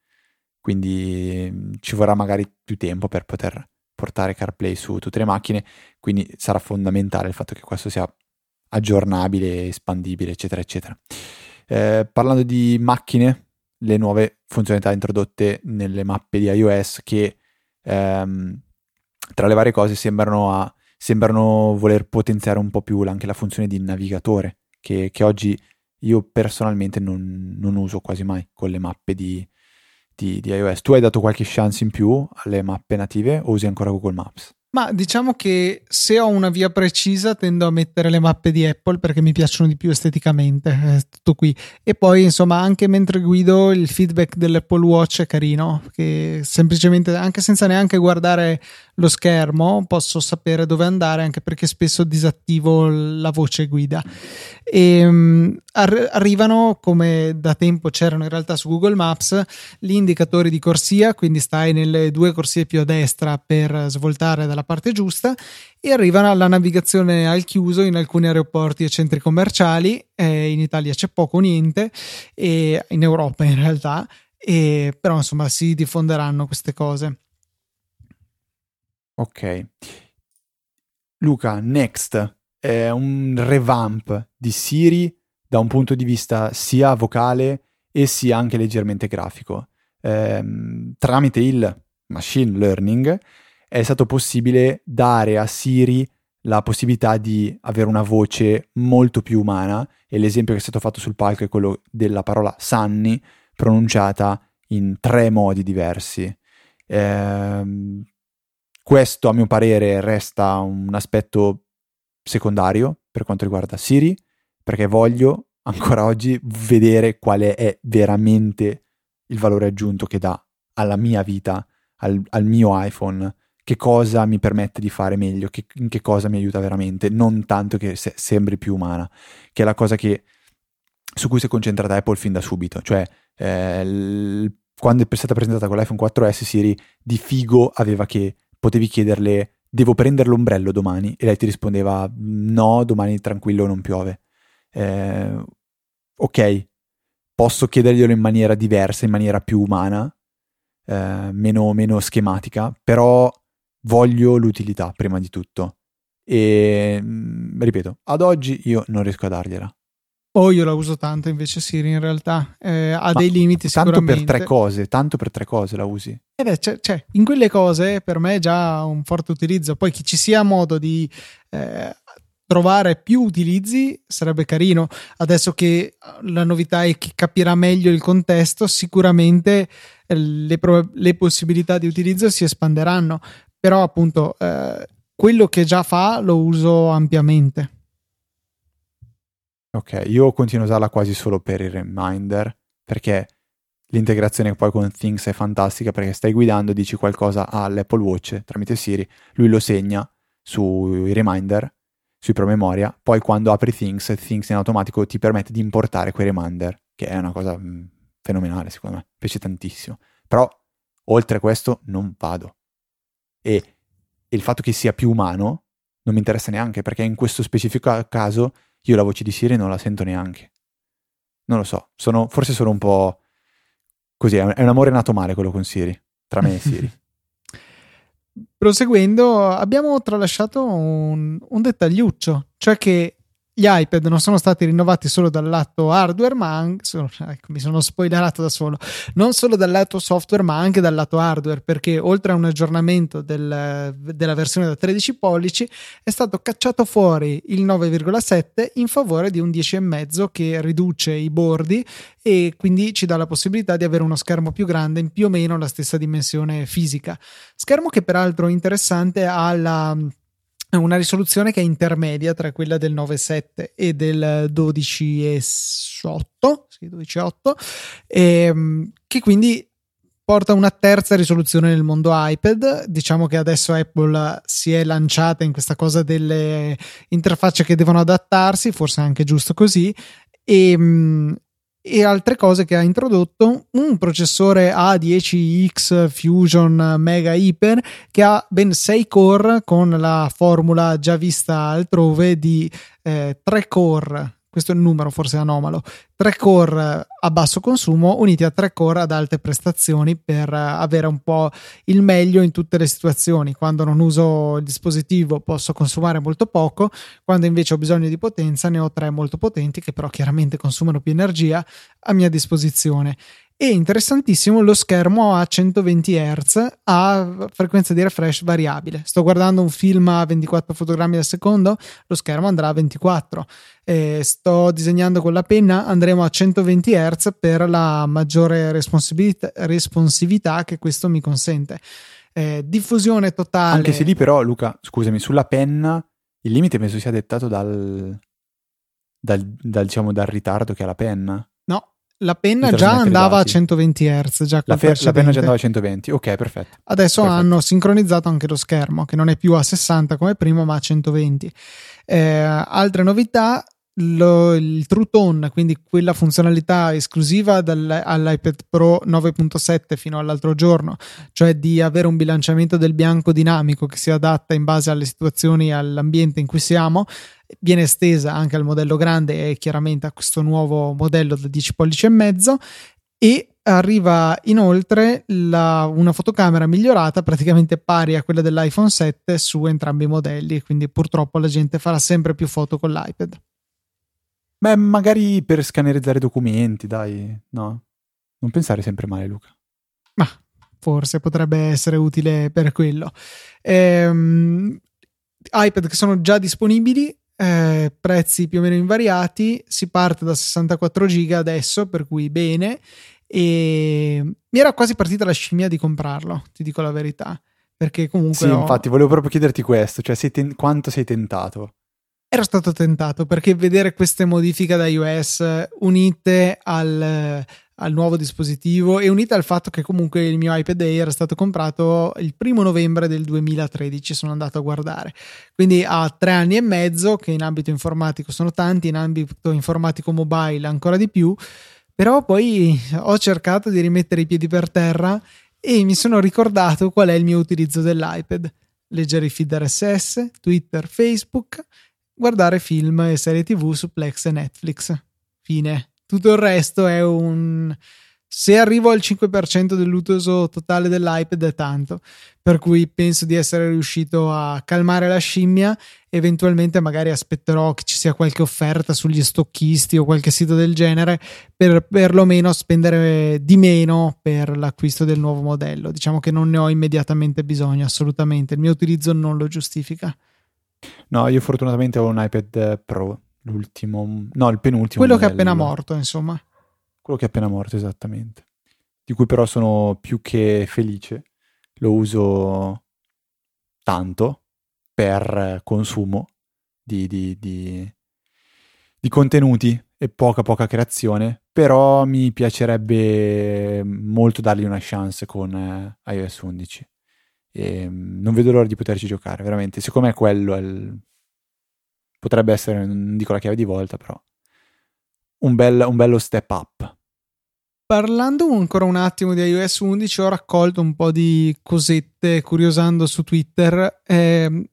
Quindi mm, ci vorrà magari più tempo per poter portare CarPlay su tutte le macchine, quindi sarà fondamentale il fatto che questo sia aggiornabile, espandibile, eccetera, eccetera. Eh, parlando di macchine, le nuove funzionalità introdotte nelle mappe di iOS che ehm, tra le varie cose sembrano, a, sembrano, voler potenziare un po' più anche la funzione di navigatore, che, che oggi io personalmente non, non, uso quasi mai con le mappe di, di, di, iOS. Tu hai dato qualche chance in più alle mappe native o usi ancora Google Maps? Ma diciamo che se ho una via precisa tendo a mettere le mappe di Apple perché mi piacciono di più esteticamente, è tutto qui. E poi insomma anche mentre guido il feedback dell'Apple Watch è carino, che semplicemente anche senza neanche guardare lo schermo posso sapere dove andare anche perché spesso disattivo la voce guida. E um, ar- arrivano come da tempo c'erano in realtà su Google Maps gli indicatori di corsia quindi stai nelle due corsie più a destra per svoltare dalla parte giusta e arrivano alla navigazione al chiuso in alcuni aeroporti e centri commerciali eh, in Italia c'è poco o niente e in Europa in realtà e, però insomma si diffonderanno queste cose Ok. Luca, Next è un revamp di Siri da un punto di vista sia vocale e sia anche leggermente grafico. Eh, tramite il machine learning è stato possibile dare a Siri la possibilità di avere una voce molto più umana e l'esempio che è stato fatto sul palco è quello della parola Sunny pronunciata in tre modi diversi. Eh, questo, a mio parere, resta un aspetto secondario per quanto riguarda Siri, perché voglio ancora (laughs) oggi vedere quale è veramente il valore aggiunto che dà alla mia vita, al, al mio iPhone, che cosa mi permette di fare meglio, che, in che cosa mi aiuta veramente, non tanto che se, sembri più umana, che è la cosa che, su cui si è concentrata Apple fin da subito, cioè eh, l, quando è stata presentata con l'iPhone 4S Siri di figo aveva che potevi chiederle devo prendere l'ombrello domani e lei ti rispondeva no, domani tranquillo non piove. Eh, ok, posso chiederglielo in maniera diversa, in maniera più umana, eh, meno, meno schematica, però voglio l'utilità prima di tutto. E mm, ripeto, ad oggi io non riesco a dargliela. O io la uso tanto invece Siri in realtà eh, ha Ma dei limiti tanto per tre cose, tanto per tre cose la usi. Eh beh, cioè, cioè, in quelle cose per me è già un forte utilizzo. Poi che ci sia modo di eh, trovare più utilizzi sarebbe carino. Adesso che la novità è che capirà meglio il contesto, sicuramente eh, le, pro- le possibilità di utilizzo si espanderanno. Però appunto eh, quello che già fa lo uso ampiamente. Ok, io continuo a usarla quasi solo per i reminder, perché l'integrazione poi con Things è fantastica, perché stai guidando, dici qualcosa all'Apple Watch tramite Siri, lui lo segna sui reminder, sui promemoria, poi quando apri Things, Things in automatico ti permette di importare quei reminder, che è una cosa mh, mm, fenomenale secondo me, piace tantissimo. Però oltre a questo non vado. E il fatto che sia più umano non mi interessa neanche, perché in questo specifico caso io la voce di Siri non la sento neanche. Non lo so, sono, forse sono un po' così, è un amore nato male quello con Siri, tra me e Siri. (laughs) Proseguendo, abbiamo tralasciato un, un dettagliuccio, cioè che gli iPad non sono stati rinnovati solo dal lato hardware, ma anche, ecco, mi sono spoilerato da solo, non solo dal lato software, ma anche dal lato hardware, perché oltre a un aggiornamento del, della versione da 13 pollici è stato cacciato fuori il 9,7 in favore di un 10,5 che riduce i bordi e quindi ci dà la possibilità di avere uno schermo più grande in più o meno la stessa dimensione fisica. Schermo che peraltro interessante ha la una risoluzione che è intermedia tra quella del 9.7 e del 12.8, sì, 12.8 ehm, che quindi porta una terza risoluzione nel mondo iPad. Diciamo che adesso Apple si è lanciata in questa cosa delle interfacce che devono adattarsi, forse anche giusto così. E, ehm, e altre cose che ha introdotto un processore A10X Fusion Mega Hyper che ha ben 6 core con la formula già vista altrove di eh, 3 core questo è il numero forse anomalo, 3 core a basso consumo uniti a 3 core ad alte prestazioni per avere un po' il meglio in tutte le situazioni. Quando non uso il dispositivo posso consumare molto poco, quando invece ho bisogno di potenza ne ho 3 molto potenti che però chiaramente consumano più energia a mia disposizione e interessantissimo lo schermo a 120 Hz a frequenza di refresh variabile. Sto guardando un film a 24 fotogrammi al secondo, lo schermo andrà a 24. Eh, sto disegnando con la penna, andremo a 120 Hz per la maggiore responsività, che questo mi consente. Eh, diffusione totale. Anche se lì però, Luca, scusami, sulla penna il limite penso sia dettato dal, dal, dal, diciamo, dal ritardo che ha la penna. La penna già andava a 120 Hz. Già la, fe- la, penna già andava a 120, ok, perfetto. Adesso perfetto. hanno sincronizzato anche lo schermo, che non è più a 60 come prima, ma a 120. Eh, altre novità, lo, il True Tone, quindi quella funzionalità esclusiva all'iPad Pro 9.7 fino all'altro giorno, cioè di avere un bilanciamento del bianco dinamico che si adatta in base alle situazioni e all'ambiente in cui siamo, viene estesa anche al modello grande e chiaramente a questo nuovo modello da 10 pollici e mezzo e arriva inoltre la, una fotocamera migliorata praticamente pari a quella dell'iPhone 7 su entrambi i modelli quindi purtroppo la gente farà sempre più foto con l'iPad Beh, magari per scannerizzare documenti, dai, no? Non pensare sempre male, Luca. Ma forse potrebbe essere utile per quello. Ehm, iPad che sono già disponibili, eh, prezzi più o meno invariati, si parte da 64 giga adesso, per cui bene. E mi era quasi partita la scimmia di comprarlo, ti dico la verità. Perché comunque. Sì, ho... infatti, volevo proprio chiederti questo: cioè, sei ten- quanto sei tentato? Ero stato tentato perché vedere queste modifiche da iOS unite al, al, nuovo dispositivo e unite al fatto che comunque il mio iPad Air è stato comprato il primo novembre del 2013 sono andato a guardare. Quindi ha tre anni e mezzo che in ambito informatico sono tanti in ambito informatico mobile ancora di più però poi ho cercato di rimettere i piedi per terra e mi sono ricordato qual è il mio utilizzo dell'iPad. Leggere i feed RSS, Twitter, Facebook guardare film e serie tv su Plex e Netflix. Fine. Tutto il resto è un... Se arrivo al 5% dell'uso totale dell'iPad è tanto, per cui penso di essere riuscito a calmare la scimmia. Eventualmente magari aspetterò che ci sia qualche offerta sugli stocchisti o qualche sito del genere per perlomeno spendere di meno per l'acquisto del nuovo modello. Diciamo che non ne ho immediatamente bisogno, assolutamente. Il mio utilizzo non lo giustifica. No, io fortunatamente ho un iPad Pro, l'ultimo, no, il penultimo. Quello modello. che è appena morto, insomma. Quello che è appena morto, esattamente. Di cui però sono più che felice. Lo uso tanto per consumo di, di, di, di contenuti e poca poca creazione, però mi piacerebbe molto dargli una chance con iOS 11. E mm, non vedo l'ora di poterci giocare, veramente. Secondo me quello il... potrebbe essere, non dico la chiave di volta, però un, bel, un bello step up. Parlando ancora un attimo di iOS 11, ho raccolto un po' di cosette curiosando su Twitter. Eh,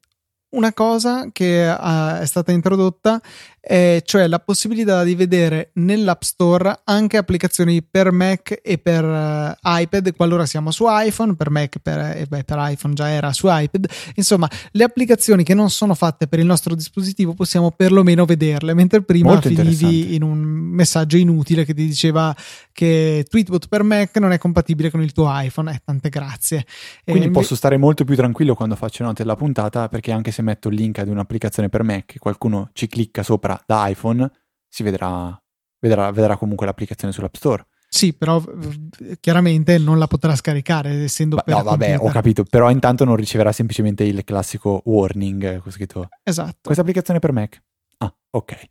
una cosa che uh, è stata introdotta eh, cioè la possibilità di vedere nell'App Store anche applicazioni per Mac e per uh, iPad, qualora siamo su iPhone, per Mac per, eh, beh, per iPhone già era su iPad, insomma le applicazioni che non sono fatte per il nostro dispositivo possiamo perlomeno vederle, mentre prima Molto finivi in un messaggio inutile che ti diceva che Tweetbot per Mac non è compatibile con il tuo iPhone, eh, tante grazie. Quindi e posso stare molto più tranquillo quando faccio note della puntata perché anche se metto il link ad un'applicazione per Mac e qualcuno ci clicca sopra da iPhone, si vedrà, vedrà, vedrà comunque l'applicazione sull'App Store. Sì, però chiaramente non la potrà scaricare essendo ba- per No, vabbè, computer. ho capito, però intanto non riceverà semplicemente il classico warning eh, con scritto Esatto. Questa applicazione per Mac. Ah, ok.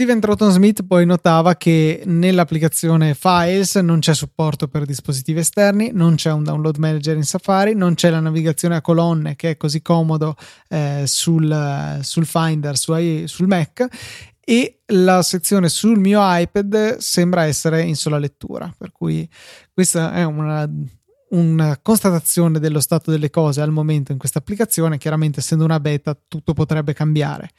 Steven Troughton Smith poi notava che nell'applicazione Files non c'è supporto per dispositivi esterni, non c'è un download manager in Safari, non c'è la navigazione a colonne che è così comodo eh, sul, sul, Finder su, sul Mac e la sezione sul mio iPad sembra essere in sola lettura, per cui questa è una, una constatazione dello stato delle cose al momento in questa applicazione, chiaramente essendo una beta tutto potrebbe cambiare.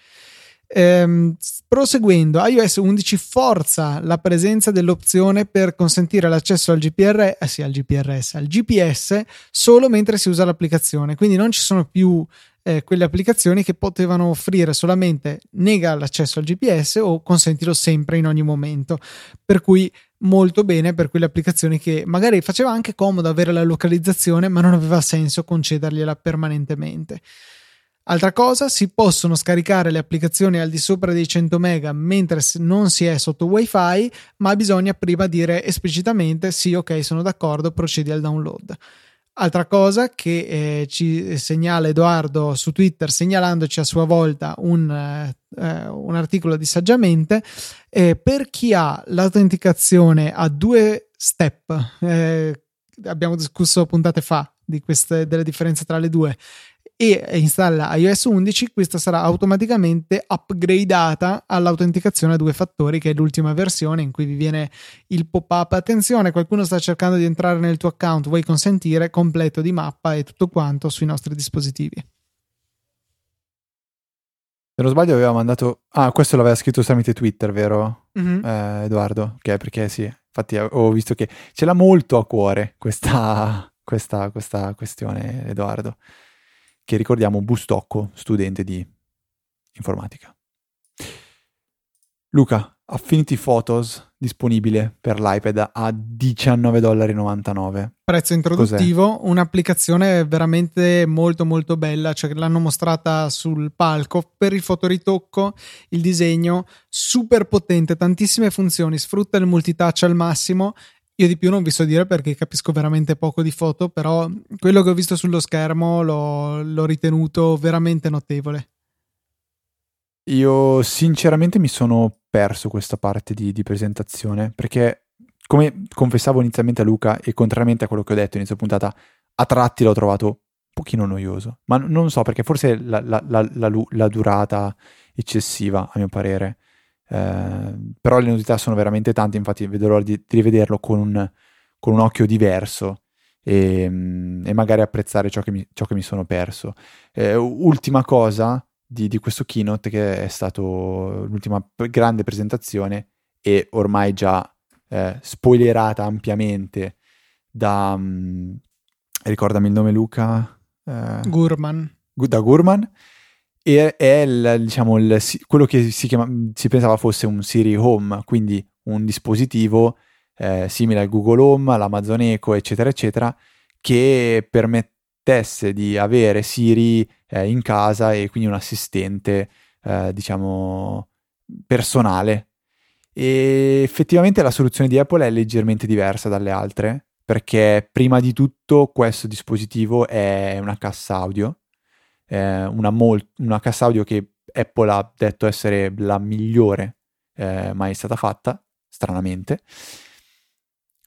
Ehm, proseguendo, iOS 11 forza la presenza dell'opzione per consentire l'accesso al, GPR, eh sì, al GPRS, al GPS solo mentre si usa l'applicazione. Quindi non ci sono più eh, quelle applicazioni che potevano offrire solamente nega l'accesso al GPS o consentilo sempre in ogni momento. Per cui molto bene per quelle applicazioni che magari faceva anche comodo avere la localizzazione, ma non aveva senso concedergliela permanentemente. Altra cosa, si possono scaricare le applicazioni al di sopra dei 100 MB mentre non si è sotto WiFi, ma bisogna prima dire esplicitamente sì, ok, sono d'accordo, procedi al download. Altra cosa che eh, ci segnala Edoardo su Twitter, segnalandoci a sua volta un, eh, un articolo di Saggiamente, eh, per chi ha l'autenticazione a due step, eh, abbiamo discusso puntate fa di queste, delle differenze tra le due, e installa iOS 11, questa sarà automaticamente upgradata all'autenticazione a due fattori, che è l'ultima versione in cui vi viene il pop-up. Attenzione, qualcuno sta cercando di entrare nel tuo account, vuoi consentire completo di mappa e tutto quanto sui nostri dispositivi. Se non sbaglio aveva mandato... Ah, questo l'aveva scritto tramite Twitter, vero? Mm-hmm. Eh, Edoardo? Ok, perché sì, infatti ho visto che ce l'ha molto a cuore questa, questa, questa questione, Edoardo che ricordiamo Bustocco, studente di informatica. Luca, Affinity Photos disponibile per l'iPad a 19,99$. Prezzo introduttivo, Cos'è? un'applicazione veramente molto molto bella, cioè l'hanno mostrata sul palco per il fotoritocco, il disegno super potente, tantissime funzioni, sfrutta il multitouch al massimo io di più non vi so dire perché capisco veramente poco di foto, però quello che ho visto sullo schermo l'ho, l'ho ritenuto veramente notevole. Io sinceramente mi sono perso questa parte di, di, presentazione perché, come confessavo inizialmente a Luca e contrariamente a quello che ho detto inizio puntata, a tratti l'ho trovato un pochino noioso, ma non so perché forse la, la, la, la durata eccessiva a mio parere. Eh, però le novità sono veramente tante, infatti vedo l'ora di, di rivederlo con un, con un, occhio diverso e, e magari apprezzare ciò che, mi, ciò che mi sono perso. Eh, ultima cosa di, di, questo keynote che è stato l'ultima grande presentazione e ormai già eh, spoilerata ampiamente da... Um, ricordami il nome Luca? Eh, Gurman. Da Gurman è il, diciamo, il, quello che si, chiama, si, pensava fosse un Siri Home, quindi un dispositivo eh, simile al Google Home, all'Amazon Echo, eccetera, eccetera, che permettesse di avere Siri eh, in casa e quindi un assistente, eh, diciamo, personale. E effettivamente la soluzione di Apple è leggermente diversa dalle altre, perché prima di tutto questo dispositivo è una cassa audio eh, una, mol- una cassa audio che Apple ha detto essere la migliore eh, mai stata fatta, stranamente,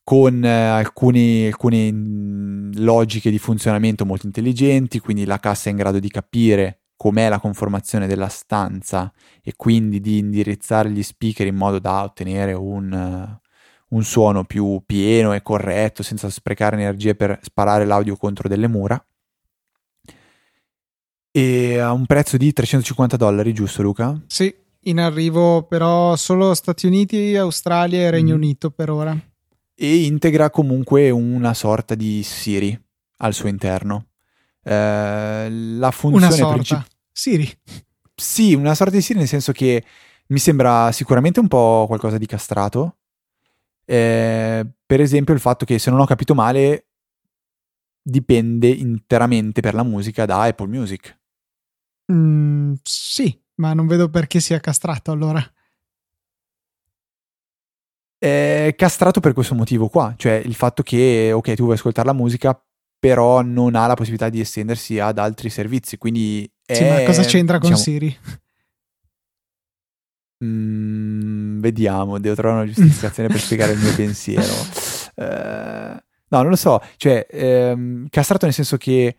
con eh, alcuni, alcune mm, logiche di funzionamento molto intelligenti, quindi la cassa è in grado di capire com'è la conformazione della stanza e quindi di indirizzare gli speaker in modo da ottenere un, un suono più pieno e corretto senza sprecare energie per sparare l'audio contro delle mura e a un prezzo di 350 dollari, giusto Luca? Sì. in arrivo però solo Stati Uniti, Australia e Regno mm. Unito per ora. E integra comunque una sorta di Siri al suo interno. Eh, la funzione principale. Siri. Sì, una sorta di Siri nel senso che mi sembra sicuramente un po' qualcosa di castrato. Eh, per esempio il fatto che se non ho capito male dipende interamente per la musica da Apple Music. Mm, sì, ma non vedo perché sia castrato allora. È castrato per questo motivo qua, cioè il fatto che, ok, tu vuoi ascoltare la musica, però non ha la possibilità di estendersi ad altri servizi, quindi... È, sì, ma cosa c'entra con diciamo, Siri? Mm, vediamo, devo trovare una giustificazione per spiegare il mio (laughs) pensiero. Uh, no, non lo so, cioè, ehm, castrato nel senso che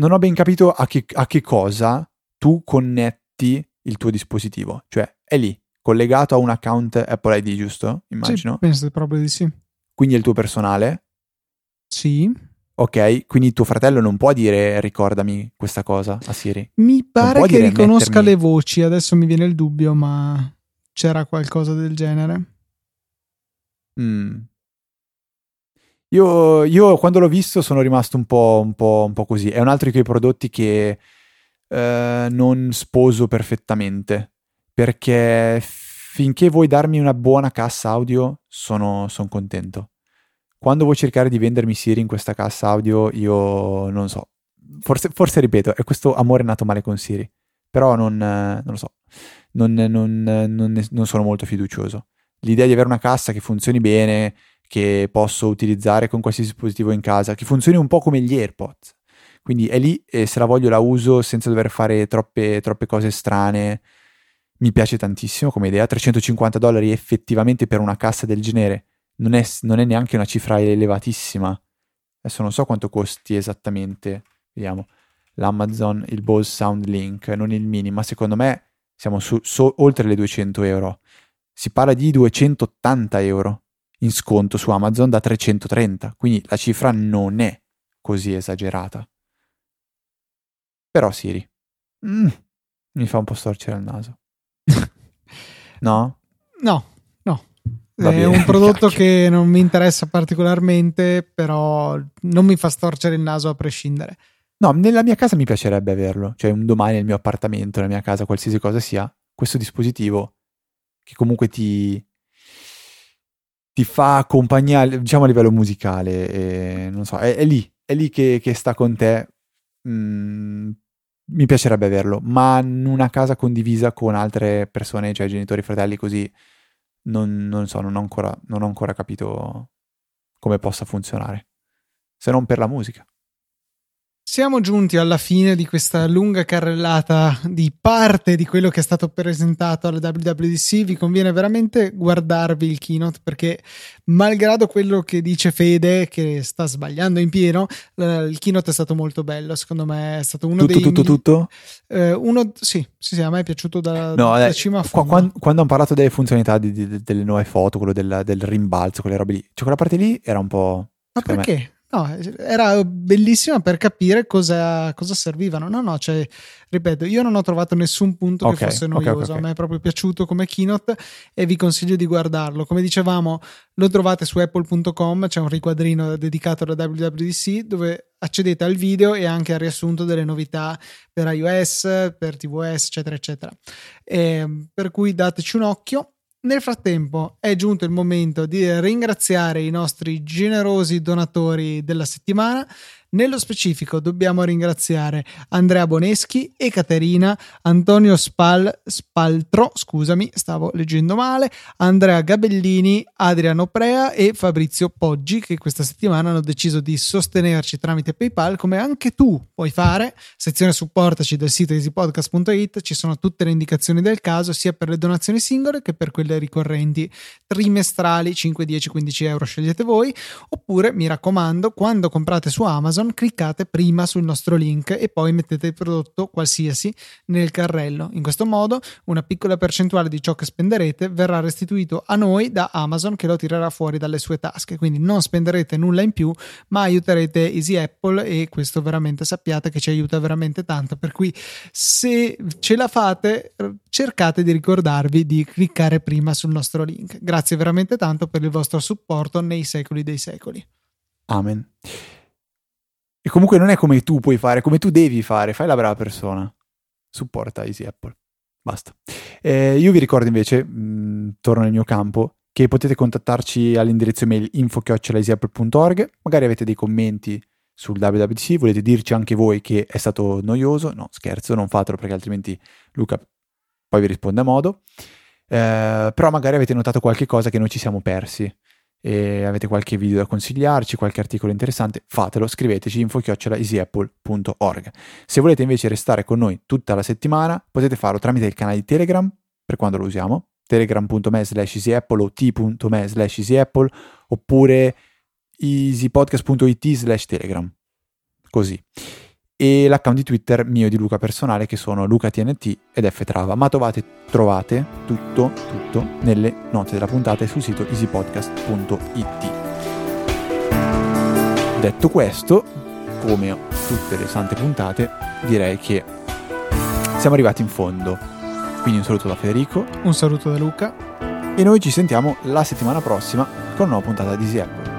non ho ben capito a che, a che cosa tu connetti il tuo dispositivo, cioè è lì, collegato a un account Apple ID, giusto? Immagino. Sì, penso proprio di sì. Quindi è il tuo personale? Sì. Ok, quindi tuo fratello non può dire ricordami questa cosa a Siri. Mi pare che riconosca mettermi... le voci, adesso mi viene il dubbio, ma c'era qualcosa del genere. Mm. Io, io, quando l'ho visto sono rimasto un po', un po', un po così. È un altro di quei prodotti che eh, non sposo perfettamente perché finché vuoi darmi una buona cassa audio sono, sono contento quando vuoi cercare di vendermi Siri in questa cassa audio, io non so. Forse, forse ripeto, è questo amore nato male con Siri. Però non, non lo so. Non, non, non, non sono molto fiducioso. L'idea di avere una cassa che funzioni bene, che posso utilizzare con qualsiasi dispositivo in casa, che funzioni un po' come gli AirPods. Quindi è lì e se la voglio la uso senza dover fare troppe, troppe cose strane. Mi piace tantissimo come idea. 350 dollari effettivamente per una cassa del genere non è, non è neanche una cifra elevatissima. Adesso non so quanto costi esattamente, vediamo, l'Amazon, il Bose Sound Link, non il mini, ma secondo me siamo su, so, oltre le 200 euro. Si parla di 280 euro in sconto su Amazon da 330, quindi la cifra non è così esagerata. Però Siri, mm, mi fa un po' storcere il naso. (laughs) no? No, è un (laughs) prodotto che non mi interessa particolarmente, però non mi fa storcere il naso a prescindere. No, nella mia casa mi piacerebbe averlo, cioè un domani nel mio appartamento, nella mia casa, qualsiasi cosa sia, questo dispositivo che comunque ti, ti fa compagnia, diciamo a livello musicale, e, non so, è, è, lì, è lì che, che sta con te. Mm, mi piacerebbe averlo, ma in una casa condivisa con altre persone, cioè genitori, fratelli, così non, non so, non ho, ancora, non ho ancora capito come possa funzionare, se non per la musica. Siamo giunti alla fine di questa lunga carrellata di parte di quello che è stato presentato alla WWDC. Vi conviene veramente guardarvi il keynote perché, malgrado quello che dice Fede, che sta sbagliando in pieno, il keynote è stato molto bello. Secondo me è stato uno tutto, dei. Tutto, tutto, eh, uno, sì, sì, sì, a me è piaciuto da, no, da cima a fondo. Quando, quando, hanno parlato delle funzionalità di, di, delle nuove foto, quello del, del rimbalzo, quelle robe lì, cioè quella parte lì era un po'. Ma perché? Me, No, era bellissima per capire cosa, cosa, servivano. No, no, cioè, ripeto, io non ho trovato nessun punto okay, che fosse noioso. Okay, okay, a me è proprio piaciuto come keynote e vi consiglio di guardarlo. Come dicevamo, lo trovate su apple.com, c'è un riquadrino dedicato alla WWDC dove accedete al video e anche al riassunto delle novità per iOS, per tvOS, eccetera, eccetera. E, per cui dateci un occhio. Nel frattempo è giunto il momento di ringraziare i nostri generosi donatori della settimana nello specifico dobbiamo ringraziare Andrea Boneschi, Ekaterina, Antonio Spal, Spaltro, scusami, stavo leggendo male, Andrea Gabellini, Adriano Prea e Fabrizio Poggi che questa settimana hanno deciso di sostenerci tramite PayPal come anche tu puoi fare. Sezione supportaci del sito easypodcast.it, ci sono tutte le indicazioni del caso sia per le donazioni singole che per quelle ricorrenti trimestrali 5, 10, 15 euro scegliete voi oppure mi raccomando quando comprate su Amazon Amazon, cliccate prima sul nostro link e poi mettete il prodotto qualsiasi nel carrello. In questo modo una piccola percentuale di ciò che spenderete verrà restituito a noi da Amazon che lo tirerà fuori dalle sue tasche. Quindi non spenderete nulla in più, ma aiuterete Easy Apple e questo veramente sappiate che ci aiuta veramente tanto. Per cui se ce la fate, cercate di ricordarvi di cliccare prima sul nostro link. Grazie veramente tanto per il vostro supporto nei secoli dei secoli. Amen. E comunque non è come tu puoi fare, come tu devi fare, fai la brava persona. Supporta Easy Apple. Basta. Eh, io vi ricordo invece, mh, mm, torno nel mio campo, che potete contattarci all'indirizzo email info.easyapple.org. Magari avete dei commenti sul WWDC, volete dirci anche voi che è stato noioso. No, scherzo, non fatelo perché altrimenti Luca poi vi risponde a modo. Eh, però magari avete notato qualche cosa che noi ci siamo persi e avete qualche video da consigliarci, qualche articolo interessante, fatelo, scriveteci info-easyapple.org. Se volete invece restare con noi tutta la settimana, potete farlo tramite il canale di Telegram, per quando lo usiamo, telegram.me slash easyapple o t.me slash easyapple, oppure easypodcast.it slash telegram. Così e l'account di Twitter mio e di Luca personale che sono LucaTNT ed Ftrava. Ma trovate, trovate tutto, tutto nelle note della puntata e sul sito easypodcast.it. Detto questo, come tutte le sante puntate, direi che siamo arrivati in fondo. Quindi un saluto da Federico. Un saluto da Luca. E noi ci sentiamo la settimana prossima con una nuova puntata di Easy Apple.